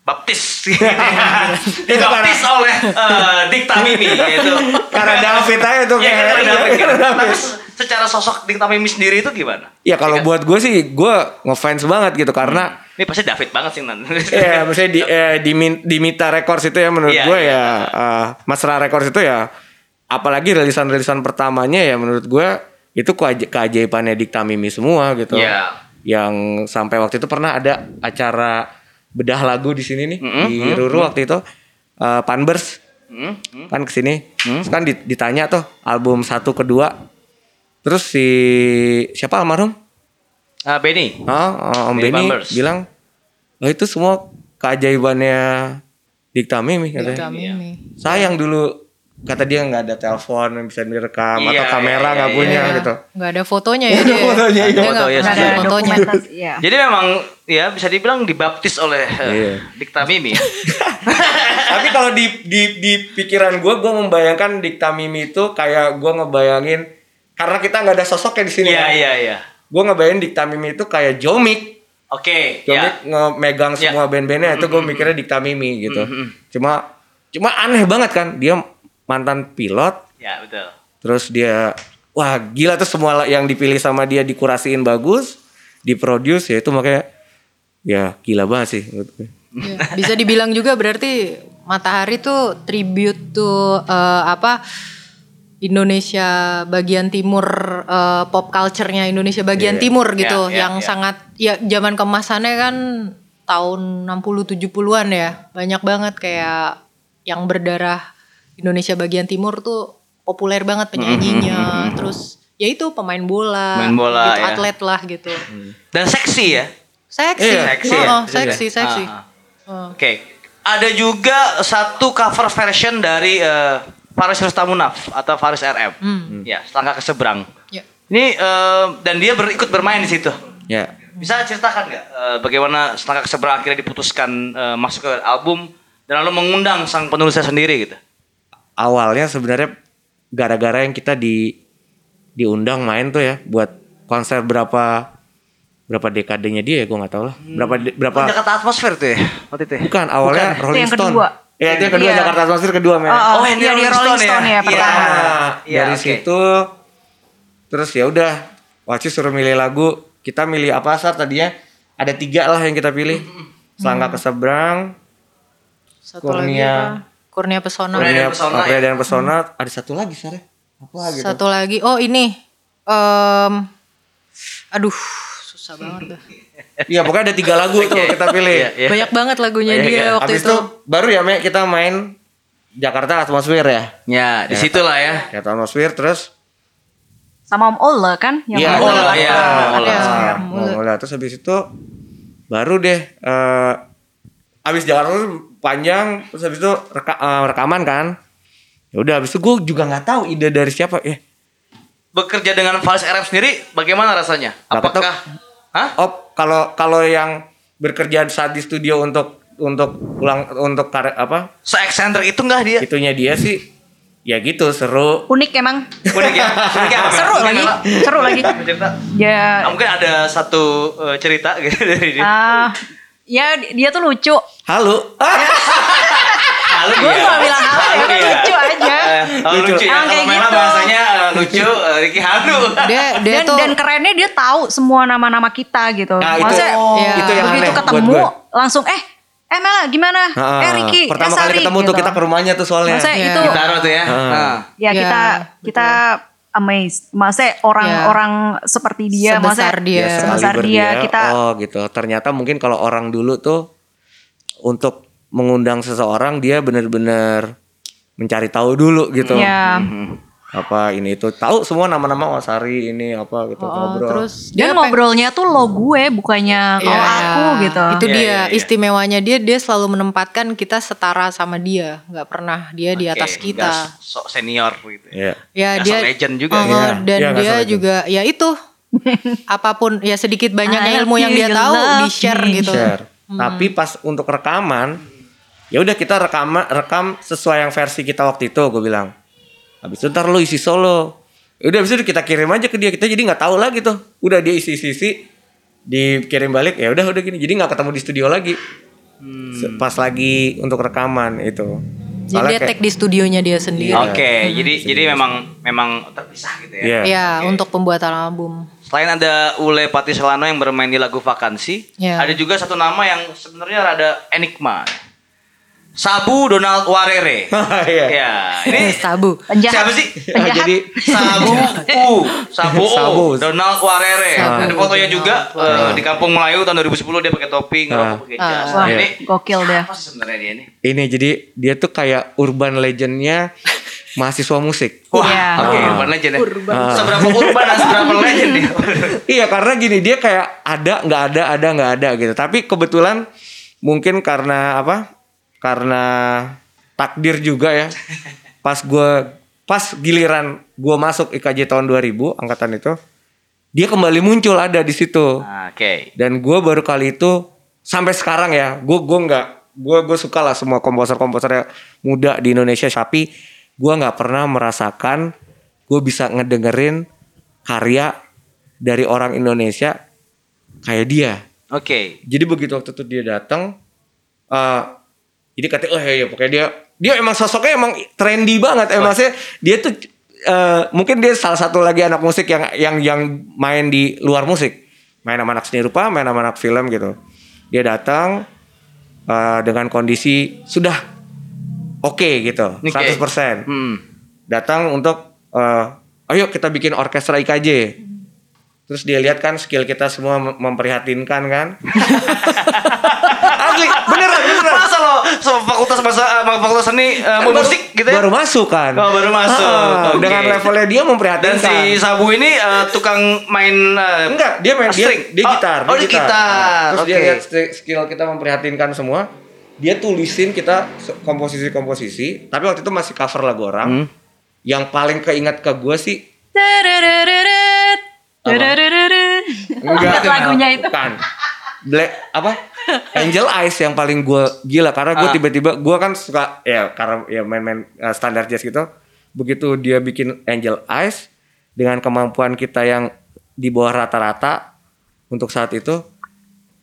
baptis *laughs* dibaptis oleh eh, Dick Tamimi yaitu Karena David aja tuh Iya, kayak- iya, David. karena David. Tapi secara sosok Dick Tamimi sendiri itu gimana? Ya kalau buat gue sih gue ngefans banget gitu karena Ini pasti David banget sih Nan. *laughs* ya misalnya di eh, di Mita Records itu ya menurut Iya, gue iya. ya eh, Masra Records itu ya apalagi rilisan-rilisan pertamanya ya menurut gue itu keaj- keajaibannya Dik Tamimi semua gitu. Iya. Yang sampai waktu itu pernah ada acara bedah lagu di sini nih Mm-mm, di Ruru waktu itu eh, Panbers Hmm, hmm. kan ke sini Terus kan di- ditanya tuh album satu kedua terus si siapa almarhum Ah, Benny. Ah, Om Benny Benny bilang oh itu semua keajaibannya Dikta Mimi katanya. Nih. Sayang dulu kata dia nggak ada telepon yang bisa direkam Iya, atau kamera iya, nggak iya, punya Iya. gitu. Nggak ada fotonya ya dia. fotonya, iya. Foto, ya, ada fotonya. Iya. Jadi memang ya bisa dibilang dibaptis oleh eh, Iya. Dick Tamimi. *laughs* Tapi kalau di di di pikiran gue, gue membayangkan Dikta Mimi itu kayak gue ngebayangin karena kita nggak ada sosoknya di sini. Iya kan. iya iya. Gue ngebayangin Dikta Mimi itu kayak Jomik. Oke, Jomik ya. ngemegang Ya. semua band-bandnya itu gue mikirnya Dikta Mimi gitu. Cuma cuma aneh banget kan dia mantan pilot Ya betul. terus dia wah gila tuh semua yang dipilih sama dia dikurasiin bagus diproduce ya itu makanya ya gila banget sih. Ya, bisa dibilang juga berarti Matahari tuh tribute tuh eh, apa Indonesia bagian timur eh, pop culture-nya Indonesia bagian timur gitu Ya, ya, yang ya. sangat ya zaman kemasannya kan tahun 60 70-an ya. Banyak banget kayak yang berdarah Indonesia bagian timur tuh populer banget penyanyinya. Terus ya itu pemain bola, Pemain bola, gitu, ya. atlet lah gitu. Dan seksi ya. Seksi, Iya, seksi ya, Oh, seksi, ya? seksi. Ah, ah. Oke. Ada juga satu cover version dari eh, Faris Rustamunaf atau Faris RM. Ya, selangkah ke seberang. Ya. Ini eh, dan dia berikut bermain di situ. ya Bisa ceritakan nggak eh, bagaimana selangkah ke seberang akhirnya diputuskan eh, masuk ke album dan lalu mengundang sang penulisnya sendiri gitu. Awalnya sebenarnya gara-gara yang kita di diundang main tuh ya buat konser berapa berapa dekadenya dia ya gue nggak tahu lah berapa de- berapa Oh, Jakarta Atmosfer tuh ya waktu itu. ya? bukan awalnya Rolling yang Stone kedua. ya itu yang kedua Iya. Jakarta Atmosphere kedua men Oh, oh, Oh, yang di iya, di Rolling Rolling Stone Stone ya? ya, Iya. pertama. Iya, dari oke. situ terus ya udah Waci suruh milih lagu kita milih apa sar tadinya ada tiga lah yang kita pilih selangkah ke seberang Satu Kurnia. Kurnia Pesona. Kurnia Pesona, Kurnia ya. dan Pesona ada satu lagi sar ya? apa gitu Satu lagi. Oh ini. em aduh, susah banget dah. *laughs* iya pokoknya ada tiga lagu tuh kita pilih Iya, iya. Banyak banget lagunya Iya, dia iya. waktu Habis itu. baru ya Me kita main Jakarta Atmosphere ya. Ya, di situlah ya. Jakarta Atmosphere terus Sama Om Ola kan yang Iya, Ola, iya, Om Ola. Atmosphere. Mau mulai terus habis itu baru deh eh habis Jakarta panjang terus habis itu reka, eh, rekaman kan. Ya udah habis itu gue juga nggak tahu ide dari siapa ya. Bekerja dengan Faris RM sendiri bagaimana rasanya? Apakah Hah? Oh kalau kalau yang bekerja saat di studio untuk untuk ulang untuk karya apa Se-eksentrik itu enggak dia? itunya dia sih ya gitu seru Unik emang. Unik ya? *laughs* Unik ya? apa? Seru Unik lagi. apa? Seru lagi. Cerita. Ya Ah, mungkin ada satu eh, cerita gitu *laughs* dari dia. ah ya dia tuh lucu. halo Halo Gue dia. gak bilang apa ya, kan lucu aja. Eh, oh, Lucu. lucu ya. Kalau kayak gitu. bahasanya eh, lucu, eh, Ricky Halu. Dia dia Dan, tuh dan kerennya dia tahu semua nama-nama kita gitu. Nah, itu- Maksudnya Iya. itu yang begitu aneh buat ketemu gue. langsung eh eh Mela gimana? Ah, eh Ricky, pertama eh, kali Sari, ketemu tuh gitu. kita ke rumahnya tuh soalnya Maksudnya Iya. itu Taruh tuh ya. Nah. ya Ya, kita kita amazed. Maksudnya orang-orang seperti dia, Sebesar maksudnya dia. Ya, sebesar dia, kita oh gitu. Ternyata mungkin kalau orang dulu tuh untuk mengundang seseorang dia bener-bener mencari tahu dulu gitu. Ya apa ini itu tahu semua nama-nama Wasari ini apa gitu Oh, ngobrol terus dan dia ngobrolnya tuh lo gue bukannya kalau Iya, aku gitu. Itu Iya, dia iya, iya. istimewanya dia dia selalu menempatkan kita setara sama dia, nggak pernah dia di atas kita. sok senior gitu. ya Ya Nggak dia sok legend juga Oh, ya. dan Iya, nggak dia legend. juga ya itu *laughs* apa pun ya sedikit banyaknya I ilmu yang dia tahu di share me. gitu. share tapi pas untuk rekaman ya udah kita rekam rekam sesuai yang versi kita waktu itu gue bilang habis itu ntar lu isi solo ya udah habis itu kita kirim aja ke dia kita jadi nggak tahu lagi tuh udah dia isi isi, isi dikirim balik ya udah udah gini jadi nggak ketemu di studio lagi Se- pas lagi untuk rekaman itu Jadi Soalnya dia kayak- tag di studionya dia sendiri. Oke, jadi jadi memang memang terpisah gitu ya. Iya. Ya, untuk pembuatan album. Selain ada Ule Patiselano yang bermain di lagu Vakansi, Ya. ada juga satu nama yang sebenarnya rada enigma. Sabu Donald Warere. *laughs* Iya. ya, ini *laughs* Sabu. siapa Penjahat. sih? Penjahat. jadi Sabu U, Sabu Sabu. Donald Warere. Sabu. Ada fotonya juga eh, di Kampung Melayu tahun 2010 dia pakai topi, ngerokok Ah. pakai jas. Ah. Wah, ini gokil deh. apa sih sebenarnya dia ini? ini jadi dia tuh kayak urban legendnya mahasiswa musik Wah, Iya. oke, Ah. urban legend ya. Seberapa urban dan seberapa legend dia? *laughs* Iya karena gini dia kayak ada nggak ada ada nggak ada gitu. Tapi kebetulan mungkin karena apa? Karena takdir juga ya. Pas gue pas giliran gue masuk IKJ tahun 2000 angkatan itu dia kembali muncul ada di situ. Oke. Dan gue baru kali itu sampai sekarang ya gue gue nggak gue gue suka lah semua komposer komposer muda di Indonesia tapi gue nggak pernah merasakan gue bisa ngedengerin karya dari orang Indonesia kayak dia Oke. jadi begitu waktu itu dia datang eh jadi katanya oh ya, ya pokoknya dia dia emang sosoknya emang trendy banget emang maksudnya dia tuh eh, mungkin dia salah satu lagi anak musik yang yang yang main di luar musik. Main sama anak seni rupa main sama anak film gitu. Dia datang eh, dengan kondisi sudah oke gitu Oke. 100% Hmm. datang untuk eh, ayo kita bikin orkestra IKJ terus dia lihat kan skill kita semua mem- memprihatinkan kan *laughs* asli beneran beneran Masa lo so, fakultas bahasa eh, fakultas seni eh, Kan musik gitu ya? baru masuk kan Oh, baru masuk. Ah, Oke. dengan levelnya dia Dan memprihatinkan si Sabu ini eh, tukang main eh, enggak dia main dia, string. dia Oh, gitar Oh, dia gitar. terus dia Oke. lihat skill kita memprihatinkan semua dia tulisin kita komposisi-komposisi tapi waktu itu masih cover lagu orang Hmm. yang paling keinget ke gue sih. Ingat lagunya itu. Bukan. Black apa? *laughs* Angel Eyes yang paling gue gila karena gue Ah. tiba-tiba gue kan suka ya karena ya main-main uh, standar jazz gitu. Begitu dia bikin Angel Eyes dengan kemampuan kita yang di bawah rata-rata untuk saat itu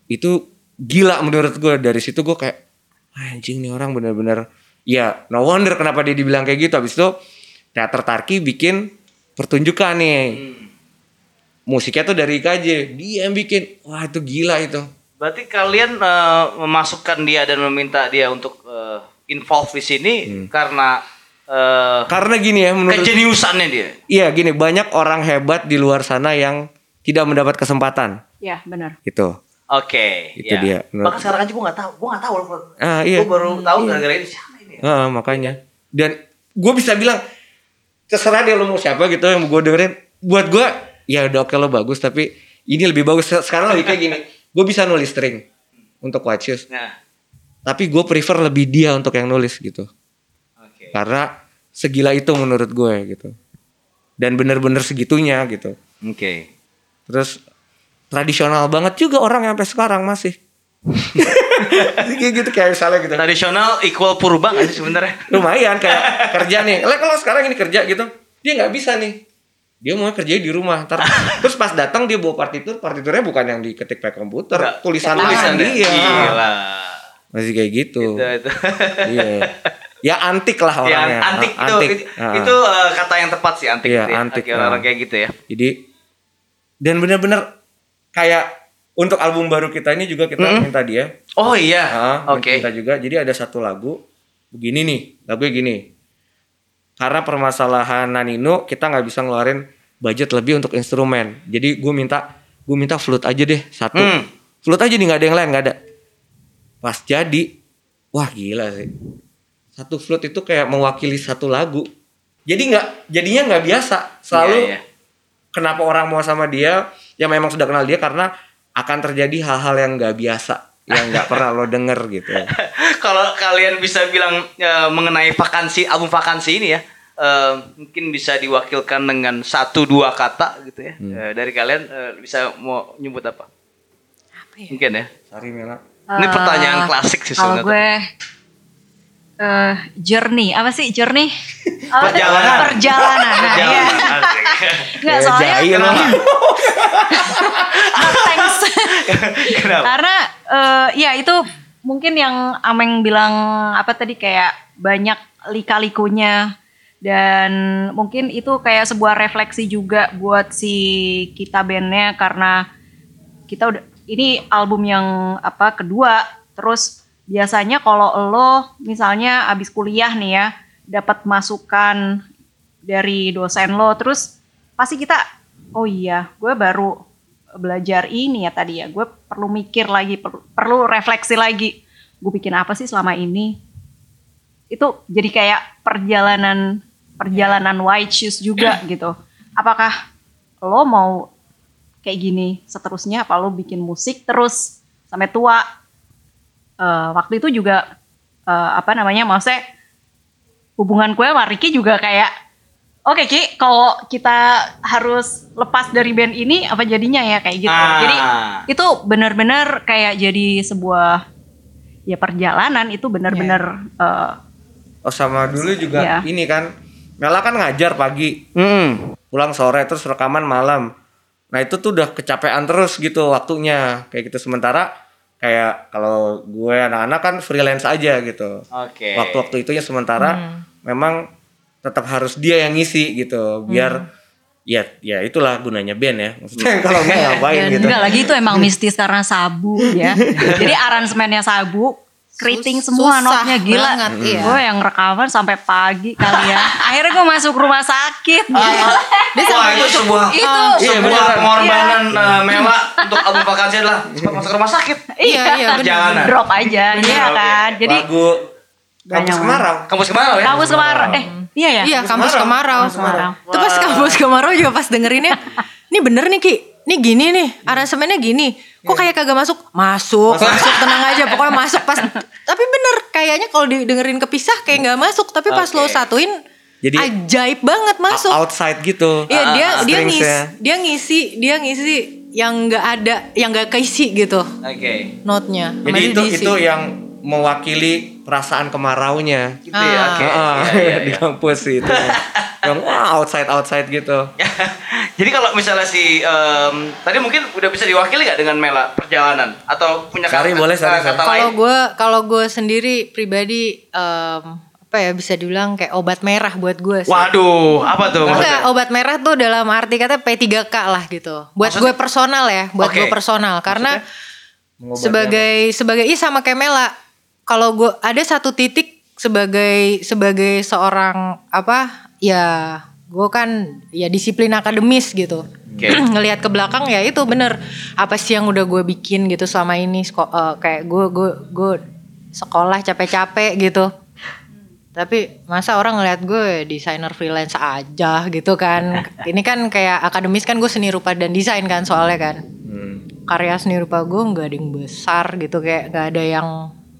itu gila menurut gue dari situ gue kayak anjing nih orang bener-bener. Ya no wonder kenapa dia dibilang kayak gitu. Habis itu teater Tarki bikin pertunjukan nih. Musiknya tuh dari IKJ dia yang bikin. Wah itu gila itu Berarti kalian eh, memasukkan dia dan meminta dia untuk eh, involve di sini karena eh, karena gini ya menurut kejeniusannya dia. iya gini banyak orang hebat di luar sana yang tidak mendapat kesempatan Ya benar. gitu Oke, Itu ya. dia. Bahkan sekarang aja gue nggak tahu, gue nggak tahu loh. ah iya Gue baru tahu gara-gara ini siapa ini. ya? Ah, makanya dan gue bisa bilang terserah deh lo mau siapa gitu yang gue dengerin buat gue ya udah oke lo bagus tapi ini lebih bagus sekarang lebih kayak gini *laughs* gue bisa nulis string untuk Watch Yous. Nah, tapi gue prefer lebih dia untuk yang nulis gitu oke. karena segila itu menurut gue gitu dan bener-bener segitunya gitu Oke. terus tradisional banget juga orang yang sampai sekarang masih *laughs* kayak gitu kayak misalnya gitu Tradisional equal purba nggak sih sebenarnya? lumayan kayak kerja nih lah kalau sekarang ini kerja gitu dia nggak bisa nih dia mau kerja di rumah ntar *laughs* terus pas datang dia bawa partitur partiturnya bukan yang diketik pakai komputer Nggak, tulisan tulisan dia Gila. masih kayak gitu Itu, itu. *laughs* iya ya antik lah Ya, orangnya antik, Ah, itu itu, Ah. itu, eh, kata yang tepat sih antik Iya, itu ya. antik, orang-orang ah. kayak gitu ya. Jadi dan benar-benar kayak untuk album baru kita ini juga kita Mm-mm. minta dia. Oh iya. Ah, Oke. Minta juga. Jadi ada satu lagu begini nih, lagunya gini. Karena permasalahan Nanino kita nggak bisa ngeluarin budget lebih untuk instrumen. Jadi gue minta gue minta flute aja deh satu. Hmm. Flute aja nih nggak ada yang lain nggak ada. Pas jadi, wah gila sih. Satu flute itu kayak mewakili satu lagu. Jadi nggak jadinya nggak biasa. Selalu Iya, iya. kenapa orang mau sama dia yang memang sudah kenal dia karena akan terjadi hal-hal yang nggak biasa yang nggak pernah lo denger gitu *laughs* Kalau kalian bisa bilang eh, mengenai vakansi album vakansi ini ya, eh, mungkin bisa diwakilkan dengan satu dua kata gitu ya. Hmm. Eh, dari kalian eh, bisa mau nyebut apa? ya? Mungkin ya. Sari Mela Ini Eh, pertanyaan klasik sih Kalau sebenarnya. gue eh journey apa sih journey? Apa? *laughs* Perjalanan. Perjalanan. Nah. Asik. *laughs* Enggak soalnya thanks. *laughs* Kenapa? Karena eh, ya itu mungkin yang Ameng bilang apa tadi kayak banyak lika-likunya dan mungkin itu kayak sebuah refleksi juga buat si kita bandnya karena kita udah ini album yang apa kedua terus biasanya kalau lo misalnya abis kuliah nih ya dapat masukan dari dosen lo terus pasti kita oh iya gue baru belajar ini ya tadi ya gue perlu mikir lagi perlu, perlu refleksi lagi gue bikin apa sih selama ini? Itu jadi kayak perjalanan perjalanan white shoes juga *clears throat* gitu. Apakah lo mau kayak gini seterusnya? Apa lo bikin musik terus sampai tua Eh, waktu itu juga eh, apa namanya maksudnya hubungan gue sama Ricky juga kayak oke Ki kalau kita harus lepas dari band ini apa jadinya ya kayak gitu Ah. jadi itu benar-benar kayak jadi sebuah ya perjalanan itu benar-benar eh, oh sama dulu juga Iya. ini kan Mela kan ngajar pagi Hmm. pulang sore terus rekaman malam nah itu tuh udah kecapean terus gitu waktunya kayak gitu sementara kayak kalau gue anak-anak kan freelance aja gitu. Oke. Waktu-waktu itunya sementara memang tetap harus dia yang ngisi gitu biar ya ya itulah gunanya band ya. Maksudnya kalau nggak ngapain Dan *laughs* gitu. enggak lagi itu emang mistis karena sabu ya. *laughs* Jadi aransemennya sabu, keriting Sus- semua susah notnya gila. banget, iya. Gue yang rekaman sampai pagi kali ya. *laughs* Akhirnya gue masuk rumah sakit. *laughs* Dia Wah sampai itu sebuah itu Iya, sebuah beneran. pengorbanan eh, mewah untuk album vakansi adalah cepat masuk rumah sakit. *laughs* Iya, iya, bener. Jangan. drop aja ya kan. Jadi lagu kampus kemarau. Kampus ke mana ya? kampus kemarau eh iya ya. Iya, kampus kemarau. Kampus kemarau. Itu pas kampus kemarau juga pas dengerinnya, ini bener nih Ki, ini gini nih, aransemennya gini. Kok kayak kagak masuk? Masuk, masuk tenang aja, pokoknya masuk pas. Tapi bener, kayaknya kalau didengerin kepisah kayak nggak masuk, tapi pas lo satuin, Jadi- ajaib banget masuk. Outside gitu. Iya dia dia ngisi dia ngisi dia ngisi yang nggak ada yang nggak keisi gitu Oke. notnya. Jadi itu diisi. itu yang mewakili perasaan kemaraunya. Gitu ya. Oke. Ah, Iya, iya, di iya. kampus itu. yang wah outside outside gitu. *laughs* Jadi kalau misalnya si em, tadi mungkin udah bisa diwakili gak dengan Mela perjalanan atau punya Sari, kata, boleh, Sari, kata Sari. lain? Kalau gue kalau gue sendiri pribadi em, apa ya bisa dibilang kayak obat merah buat gue sih. Waduh, apa tuh Enggak, maksudnya? obat merah tuh dalam arti kata P3K lah gitu. Buat gue personal ya, buat Oke. gue personal karena Mengobati sebagai sebagai iya sama kayak Mela. Kalau gue ada satu titik sebagai sebagai seorang apa ya gue kan ya disiplin akademis gitu. Oke. *clears throat* Ngelihat ke belakang ya itu bener apa sih yang udah gue bikin gitu selama ini eh, kayak gue gue gue sekolah capek-capek gitu. Tapi masa orang ngeliat gue desainer freelance aja gitu kan. *laughs* Ini kan kayak akademis kan gue seni rupa dan desain kan soalnya kan. Hmm. Karya seni rupa gue nggak ada yang besar gitu kayak nggak ada yang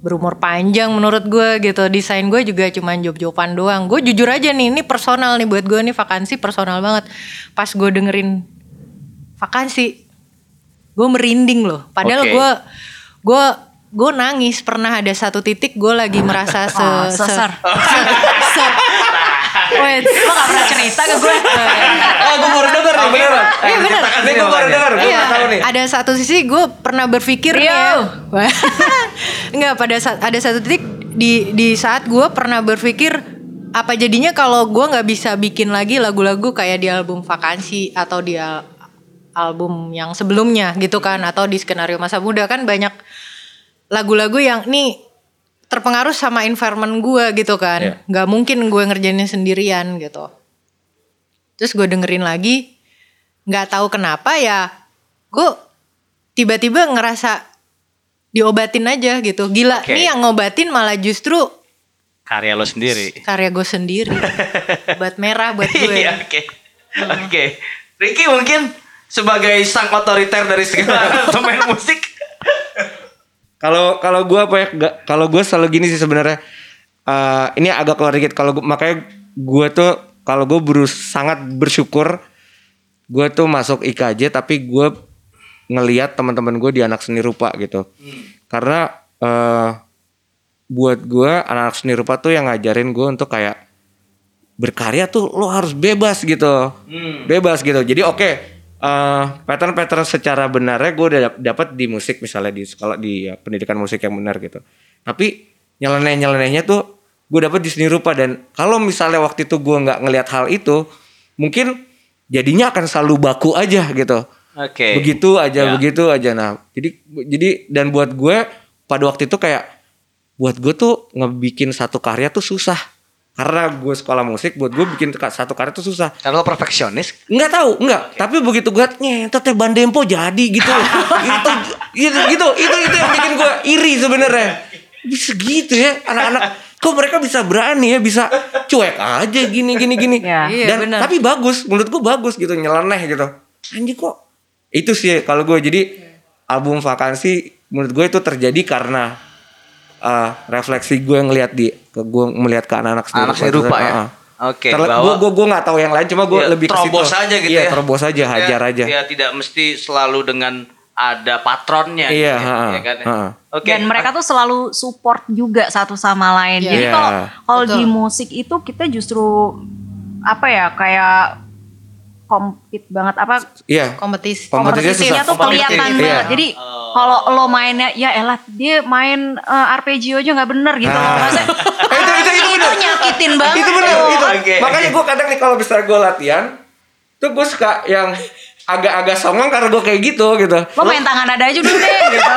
berumur panjang menurut gue gitu. Desain gue juga cuma job-joban doang. Gue jujur aja nih ini personal nih buat gue nih vakansi personal banget. Pas gue dengerin vakansi gue merinding loh. Padahal Oke. gue gue gue nangis pernah ada satu titik gue lagi merasa *laughs* se, Oh, se- sesar. *laughs* se- Wait, Lo gak pernah cerita ke gue. Oh, gue baru denger nih beneran. Iya bener. Ini gue baru denger, gue Iya, nggak tahu nih. ada satu sisi gue pernah berpikir ya. *laughs* Enggak, pada saat ada satu titik di di saat gue pernah berpikir apa jadinya kalau gue nggak bisa bikin lagi lagu-lagu kayak di album vakansi atau di al- album yang sebelumnya gitu kan atau di skenario masa muda kan banyak lagu-lagu yang nih terpengaruh sama environment gue gitu kan Iya. nggak mungkin gue ngerjainnya sendirian gitu terus gue dengerin lagi nggak tahu kenapa ya gue tiba-tiba ngerasa diobatin aja gitu gila Oke. nih yang ngobatin malah justru Karya lo sendiri. karya gue sendiri *laughs* obat merah buat gue Iya, oke. Oke. Ricky mungkin sebagai sang otoriter dari segala *laughs* pemain musik. Kalau kalau gue apa ya? Kalau gue selalu gini sih sebenarnya. Eh, ini agak keluar dikit. Kalau makanya gue tuh kalau gue berus sangat bersyukur gue tuh masuk IKJ tapi gue ngeliat teman-teman gue di anak seni rupa gitu. Karena eh buat gue anak seni rupa tuh yang ngajarin gue untuk kayak berkarya tuh lo harus bebas gitu, bebas gitu. Jadi oke, eh, pattern-pattern secara benarnya gue udah dap- dapat di musik misalnya di sekolah di ya, pendidikan musik yang benar gitu. Tapi nyeleneh-nyelenehnya tuh gue dapat di seni rupa dan kalau misalnya waktu itu gue nggak ngelihat hal itu, mungkin jadinya akan selalu baku aja gitu. Oke. Begitu aja, Ya. begitu aja. Nah, jadi jadi dan buat gue pada waktu itu kayak buat gue tuh ngebikin satu karya tuh susah. Karena gue sekolah musik, buat gue bikin satu karya tuh susah. Karena lo perfeksionis. Nggak tahu, nggak. Tapi begitu gue nyentot teh bandempo jadi gitu. *laughs* itu, gitu, gitu, itu itu yang bikin gue iri sebenarnya. Bisa gitu ya, anak-anak. Kok mereka bisa berani ya, bisa cuek aja gini gini gini. Iya. Iya, Dan benar. tapi bagus, menurut gue bagus gitu, nyeleneh gitu. Anjing kok. Itu sih kalau gue jadi album vakansi menurut gue itu terjadi karena uh, refleksi gue ngelihat di ke gue melihat ke anak-anak Anak seni rupa ya? Heeh. Oke, Terle- bahwa- gue gue gue nggak tahu yang lain cuma gue Ya, lebih terobos aja gitu iya, ya. terobos aja, hajar Ya, aja. Ya tidak mesti selalu dengan ada patronnya. Iya, gitu ya, ha-ha, ya kan? ya? ha-ha. Oke. Dan mereka tuh selalu support juga satu sama lain. Iya. Jadi Iya. kalau kalau Betul. di musik itu kita justru apa ya kayak kompet banget apa Iya. kompetisi Kompetisinya tuh kelihatan Kompetitif. banget. Iya. Jadi kalau lo mainnya ya elah dia main eh, arpeggio aja nggak bener gitu loh. Maksudnya, Eh, *laughs* itu itu itu itu nyakitin banget. itu bener loh. itu. Oke, Makanya gue kadang nih kalau misalnya gue latihan, tuh gue suka yang agak-agak songong karena gue kayak gitu gitu. Lo main tangan ada aja dulu deh gitu.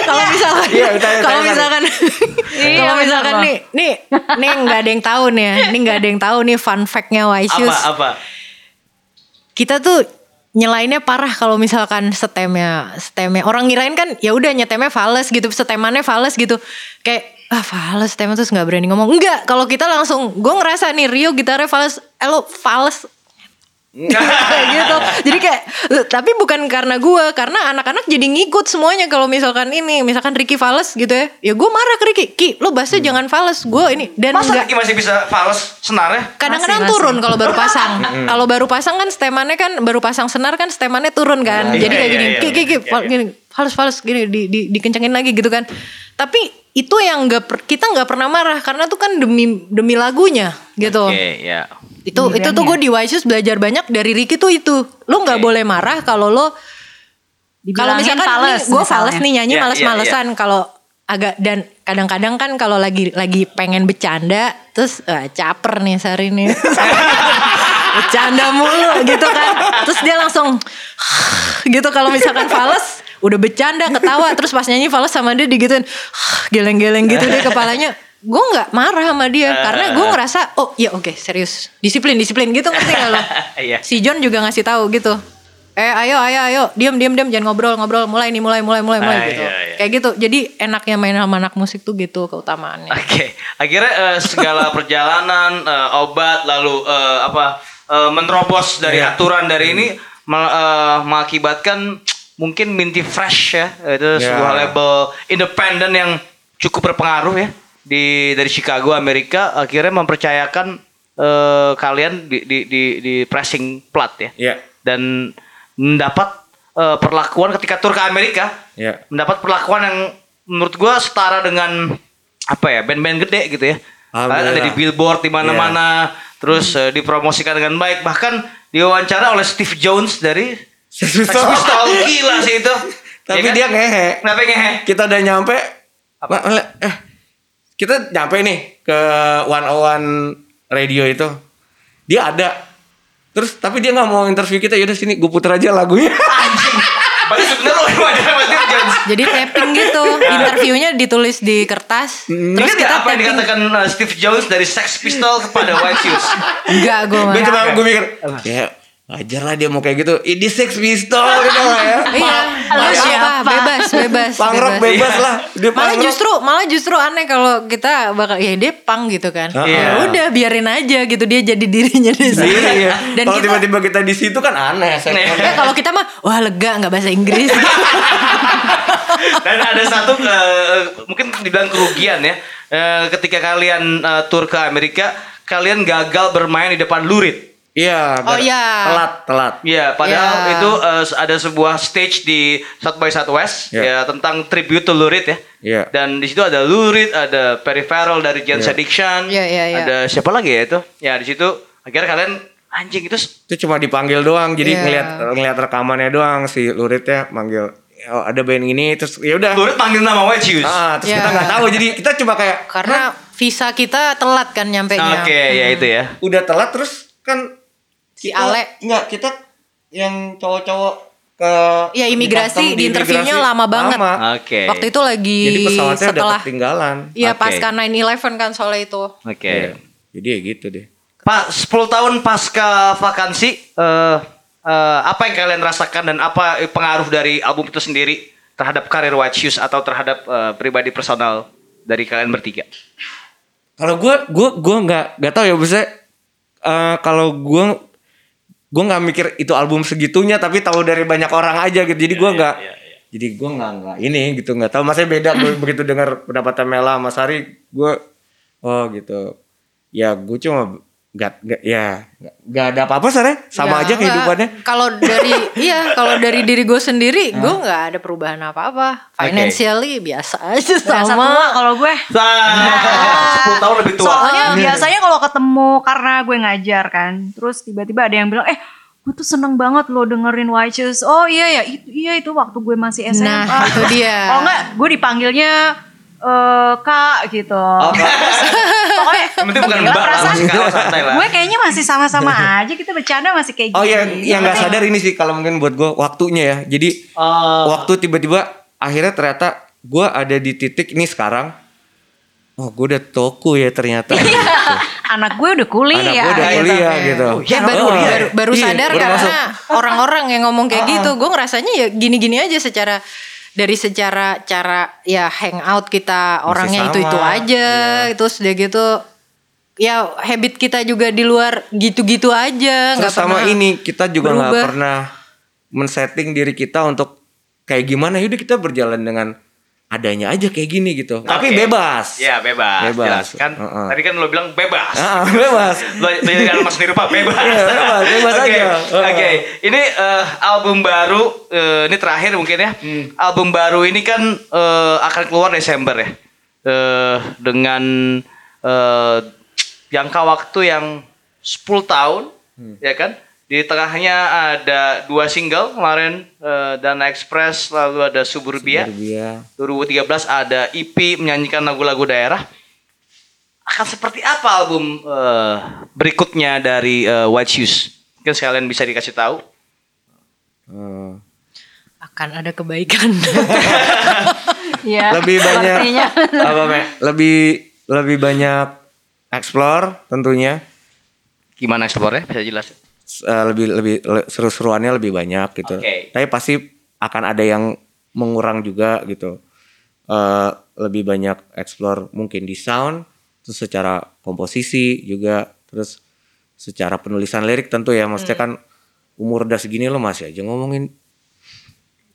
Kalau misalkan Iya, tanya- kalau tanya- misalkan Iya, kalau misalkan loh. nih nih nih nggak ada yang tahu nih ya. Nih nggak ada yang tahu nih fun fact-nya Apa Waisius. apa? Kita tuh nyelainnya parah kalau misalkan setemnya setemnya. Orang ngirain kan ya udah nyetemnya fales gitu setemannya fales gitu. Kayak ah fales setemnya terus nggak berani ngomong. Enggak kalau kita langsung gue ngerasa nih Rio gitarnya fales eh lo fales *laughs* gitu. Jadi kayak tapi bukan karena gue karena anak-anak jadi ngikut semuanya kalau misalkan ini. Misalkan Ricky fales gitu ya. Ya gue marah ke Ricky. Ki lo bassnya jangan fales gue ini dan Masa enggak Ricky masih bisa fals senarnya? kadang-kadang Masih, turun kalau baru pasang. *laughs* Kalau baru pasang kan stemannya kan baru pasang senar kan stemannya turun kan. Iya, jadi kayak iya, gini iya, ki ki ki gini fals fals gini di, di dikencengin lagi gitu kan. Tapi itu yang nggak per- kita nggak pernah marah karena tuh kan demi demi lagunya gitu. Oke, ya. itu itu tuh gue di Waisus belajar banyak dari Ricky tuh itu. Lo nggak Oke. boleh marah kalau lo kalau misalkan fales, gue fales nih nyanyi Iya, males-malesan. kalau agak dan kadang-kadang kan kalau lagi lagi pengen bercanda terus eh, caper nih Sari nih. *laughs* Bercanda mulu gitu kan. Terus dia langsung *sighs* gitu kalau misalkan fales udah bercanda ketawa *laughs* terus pas nyanyi fales sama dia digituin. Geleng-geleng gitu deh kepalanya. Gue nggak marah sama dia karena gue ngerasa oh iya oke serius. Disiplin disiplin gitu ngerti gak lo *laughs* Iya. si John juga ngasih tahu gitu. Eh ayo ayo ayo diam diam diam jangan ngobrol ngobrol. Mulai nih mulai mulai mulai mulai Ah, gitu. iya, iya. kayak gitu. Jadi enaknya main sama anak musik tuh gitu keutamaannya. Oke, akhirnya eh, segala *laughs* perjalanan, eh, obat, lalu eh, apa eh, menerobos dari aturan dari ini eh, mengakibatkan mungkin Minty Fresh ya, itu Ya. sebuah label independen yang cukup berpengaruh ya di dari Chicago Amerika, akhirnya mempercayakan eh, kalian di, di di di pressing plat ya, Iya. dan mendapat eh, perlakuan ketika tur ke Amerika Iya. mendapat perlakuan yang menurut gua setara dengan apa ya band-band gede gitu ya. Ada di billboard di mana-mana, terus eh, dipromosikan dengan baik, bahkan diwawancara oleh Steve Jones dari Sex Sex Pistols. Pistols gila sih itu. Tapi Ya kan? dia ngehe. Kenapa ngehe? Kita udah nyampe. Le- Eh, kita nyampe nih ke 101 radio itu. Dia ada. Terus tapi dia nggak mau interview kita. Yaudah sini gue puter aja lagunya. Anjing. Padahal sebenarnya lo wawancara sama Steve Jones. jadi tapping gitu interviewnya ditulis di kertas terus Terus kita apa yang dikatakan uh, Steve Jones dari Sex Pistols kepada White Shoes? enggak gue gue cuma gue mikir. Ya wajar lah dia mau kayak gitu. Ini Sex Pistols gitu lah ya. *laughs* iya siapa? apa, bebas bebas Punk rock bebas lah. Dia malah justru malah justru aneh kalau kita bakal ya dia pang gitu kan Ah. ya udah biarin aja gitu dia jadi dirinya di sana Iya. dan Kalau tiba-tiba kita di situ kan aneh. *laughs* Ya kalau kita mah wah lega nggak bahasa Inggris *laughs* Dan ada satu eh, mungkin dibilang kerugian ya. Eh, ketika kalian eh, tur ke Amerika, kalian gagal bermain di depan lurid. Iya. Oh, iya. Telat, telat. Iya, padahal Iya. itu eh, ada sebuah stage di South by Southwest Iya. ya tentang tribute to Lurid ya. Iya. Dan di situ ada Lurid, ada Peripheral dari Jens Iya. Addiction, Iya, iya, iya. ada siapa lagi ya itu? Ya di situ akhirnya kalian anjing itu itu cuma dipanggil doang jadi Iya. ngelihat ngelihat rekamannya doang si luritnya manggil oh, ada band ini terus ya udah Lurid panggil nama White Shoes. ah terus Iya. kita nggak tahu jadi kita cuma kayak karena visa kita telat kan nyampe Oke, ya itu ya. udah telat terus kan Si Ale. nggak kita yang cowok-cowok ke Ya, imigrasi, di interviewnya lama banget. Oke. waktu itu lagi jadi pesawatnya udah setelah ketinggalan Iya Oke. pasca 9/11 kan soalnya itu. Oke. Iya. jadi ya gitu deh Pak, 10 tahun pasca vakansi, eh, eh, apa yang kalian rasakan dan apa pengaruh dari album itu sendiri terhadap karir White Shoes atau terhadap eh, pribadi personal dari kalian bertiga? Kalau gue, gue, gue nggak nggak tahu ya maksudnya eh, kalau gue gue nggak mikir itu album segitunya tapi tahu dari banyak orang aja gitu. Jadi gue nggak jadi gue nggak nggak ini gitu nggak tahu. Masanya beda gue *clears throat* begitu dengar pendapatnya Mela sama Sari gue oh gitu. Ya gue cuma nggak nggak ya nggak ada apa-apa Sari sama Ya, aja kehidupannya Kalau dari *laughs* iya kalau dari diri gue sendiri gue nggak ada perubahan apa-apa. Financially biasa aja sama. tua kalau gue. Nah, 10 tahun lebih tua. Soalnya biasanya kalau ketemu karena gue ngajar kan, terus tiba-tiba ada yang bilang, eh gue tuh seneng banget loh dengerin White Shoes. Oh iya ya, itu, iya itu waktu gue masih SMA. Nah, itu dia. *laughs* Kalau enggak, gue dipanggilnya eh kak gitu. Oh, Pokoknya Yang penting bukan mbak lah, perasaan kalah santai lah. gue kayaknya masih sama-sama aja kita bercanda masih kayak Oh gini. ya, yang nggak sadar ini sih kalau mungkin buat gue waktunya ya. Jadi waktu tiba-tiba akhirnya ternyata gue ada di titik ini sekarang. Oh, gue udah toko ya ternyata. gitu. Anak gue udah kuliah. Anak gue udah gitu. kuliah gitu. Ya baru Oh, baru, baru iya, sadar baru karena orang-orang yang ngomong kayak gitu, gue ngerasanya ya gini-gini aja secara dari secara cara ya hangout kita orangnya itu itu aja, terus udah gitu ya habit kita juga di luar gitu-gitu aja, nggak sama ini kita juga nggak pernah men-setting diri kita untuk kayak gimana. Yaudah kita berjalan dengan adanya aja kayak gini gitu. Tapi Oke. bebas. Ya bebas. Bebas. Jelas. Kan Heeh. tadi kan lo bilang bebas. Ah, *laughs* bebas. Lo jadi mas sendiri pak bebas. Iya, bebas, bebas Oke, aja. Oke, ini eh, album baru eh, ini terakhir mungkin ya. Hmm. Album baru ini kan eh, akan keluar Desember ya. Eh, dengan eh, jangka waktu yang 10 tahun, Hmm. ya kan? Di tengahnya ada dua single kemarin eh, Dana Express lalu ada Suburbia. Suburbia. 2013 ada EP menyanyikan lagu-lagu daerah. Akan seperti apa album eh, berikutnya dari eh, White Shoes? Mungkin sekalian bisa dikasih tahu. Eh, akan ada kebaikan. Iya, *laughs* lebih banyak apa Me? Lebih lebih banyak explore tentunya. Gimana explore Bisa jelas. Eh, lebih lebih le- seru-seruannya lebih banyak gitu. Oke. Tapi pasti akan ada yang mengurang juga gitu. Eh, lebih banyak explore mungkin di sound, terus secara komposisi juga, terus secara penulisan lirik tentu ya. Maksudnya kan umur udah segini lo masih aja ngomongin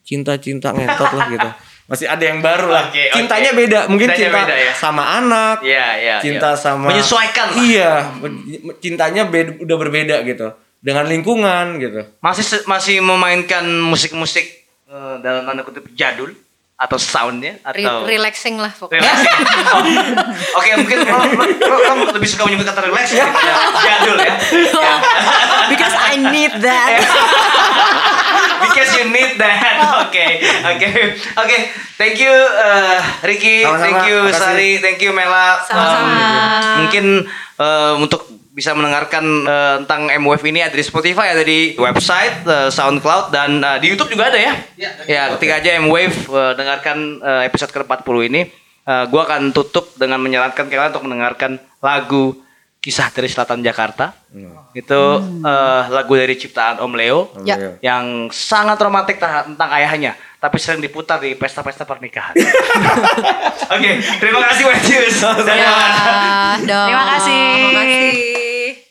cinta-cinta ngentot lah gitu. *laughs* Masih ada yang baru lah. Oke. Cintanya beda, mungkin Cintanya cinta beda ya. sama anak, Iya, iya. cinta iya. sama menyesuaikan lah. Iya, cintanya beda, udah berbeda gitu. Dengan lingkungan gitu. Masih masih memainkan musik-musik eh, dalam tanda kutip jadul atau soundnya Re- atau relaxing lah pokoknya. Relaxing. Oh, *laughs* Oke, mungkin lo, lo, lo- lo lebih suka menyebut kata relaxing daripada jadul ya. ya. Because I need that. *laughs* Because you need that. Oke, oke, oke. Thank you, uh, Ricky. Sama-sama. Thank you, Makasih. Sari. Thank you, Mela. Sama-sama. Um, mungkin uh, untuk bisa mendengarkan uh, tentang MWF ini ada di Spotify, ada di website, uh, SoundCloud, dan uh, di YouTube juga ada ya. Ya, ketika aja MWave uh, dengarkan uh, episode ke-40 ini, uh, gue akan tutup dengan menyarankan kalian untuk mendengarkan lagu Kisah dari Selatan Jakarta. Itu uh, lagu dari ciptaan Om Leo Ya. yang sangat romantis ta- tentang ayahnya, tapi sering diputar di pesta-pesta pernikahan. *laughs* Oke, terima kasih Wetius. Ya. Terima kasih. Terima kasih.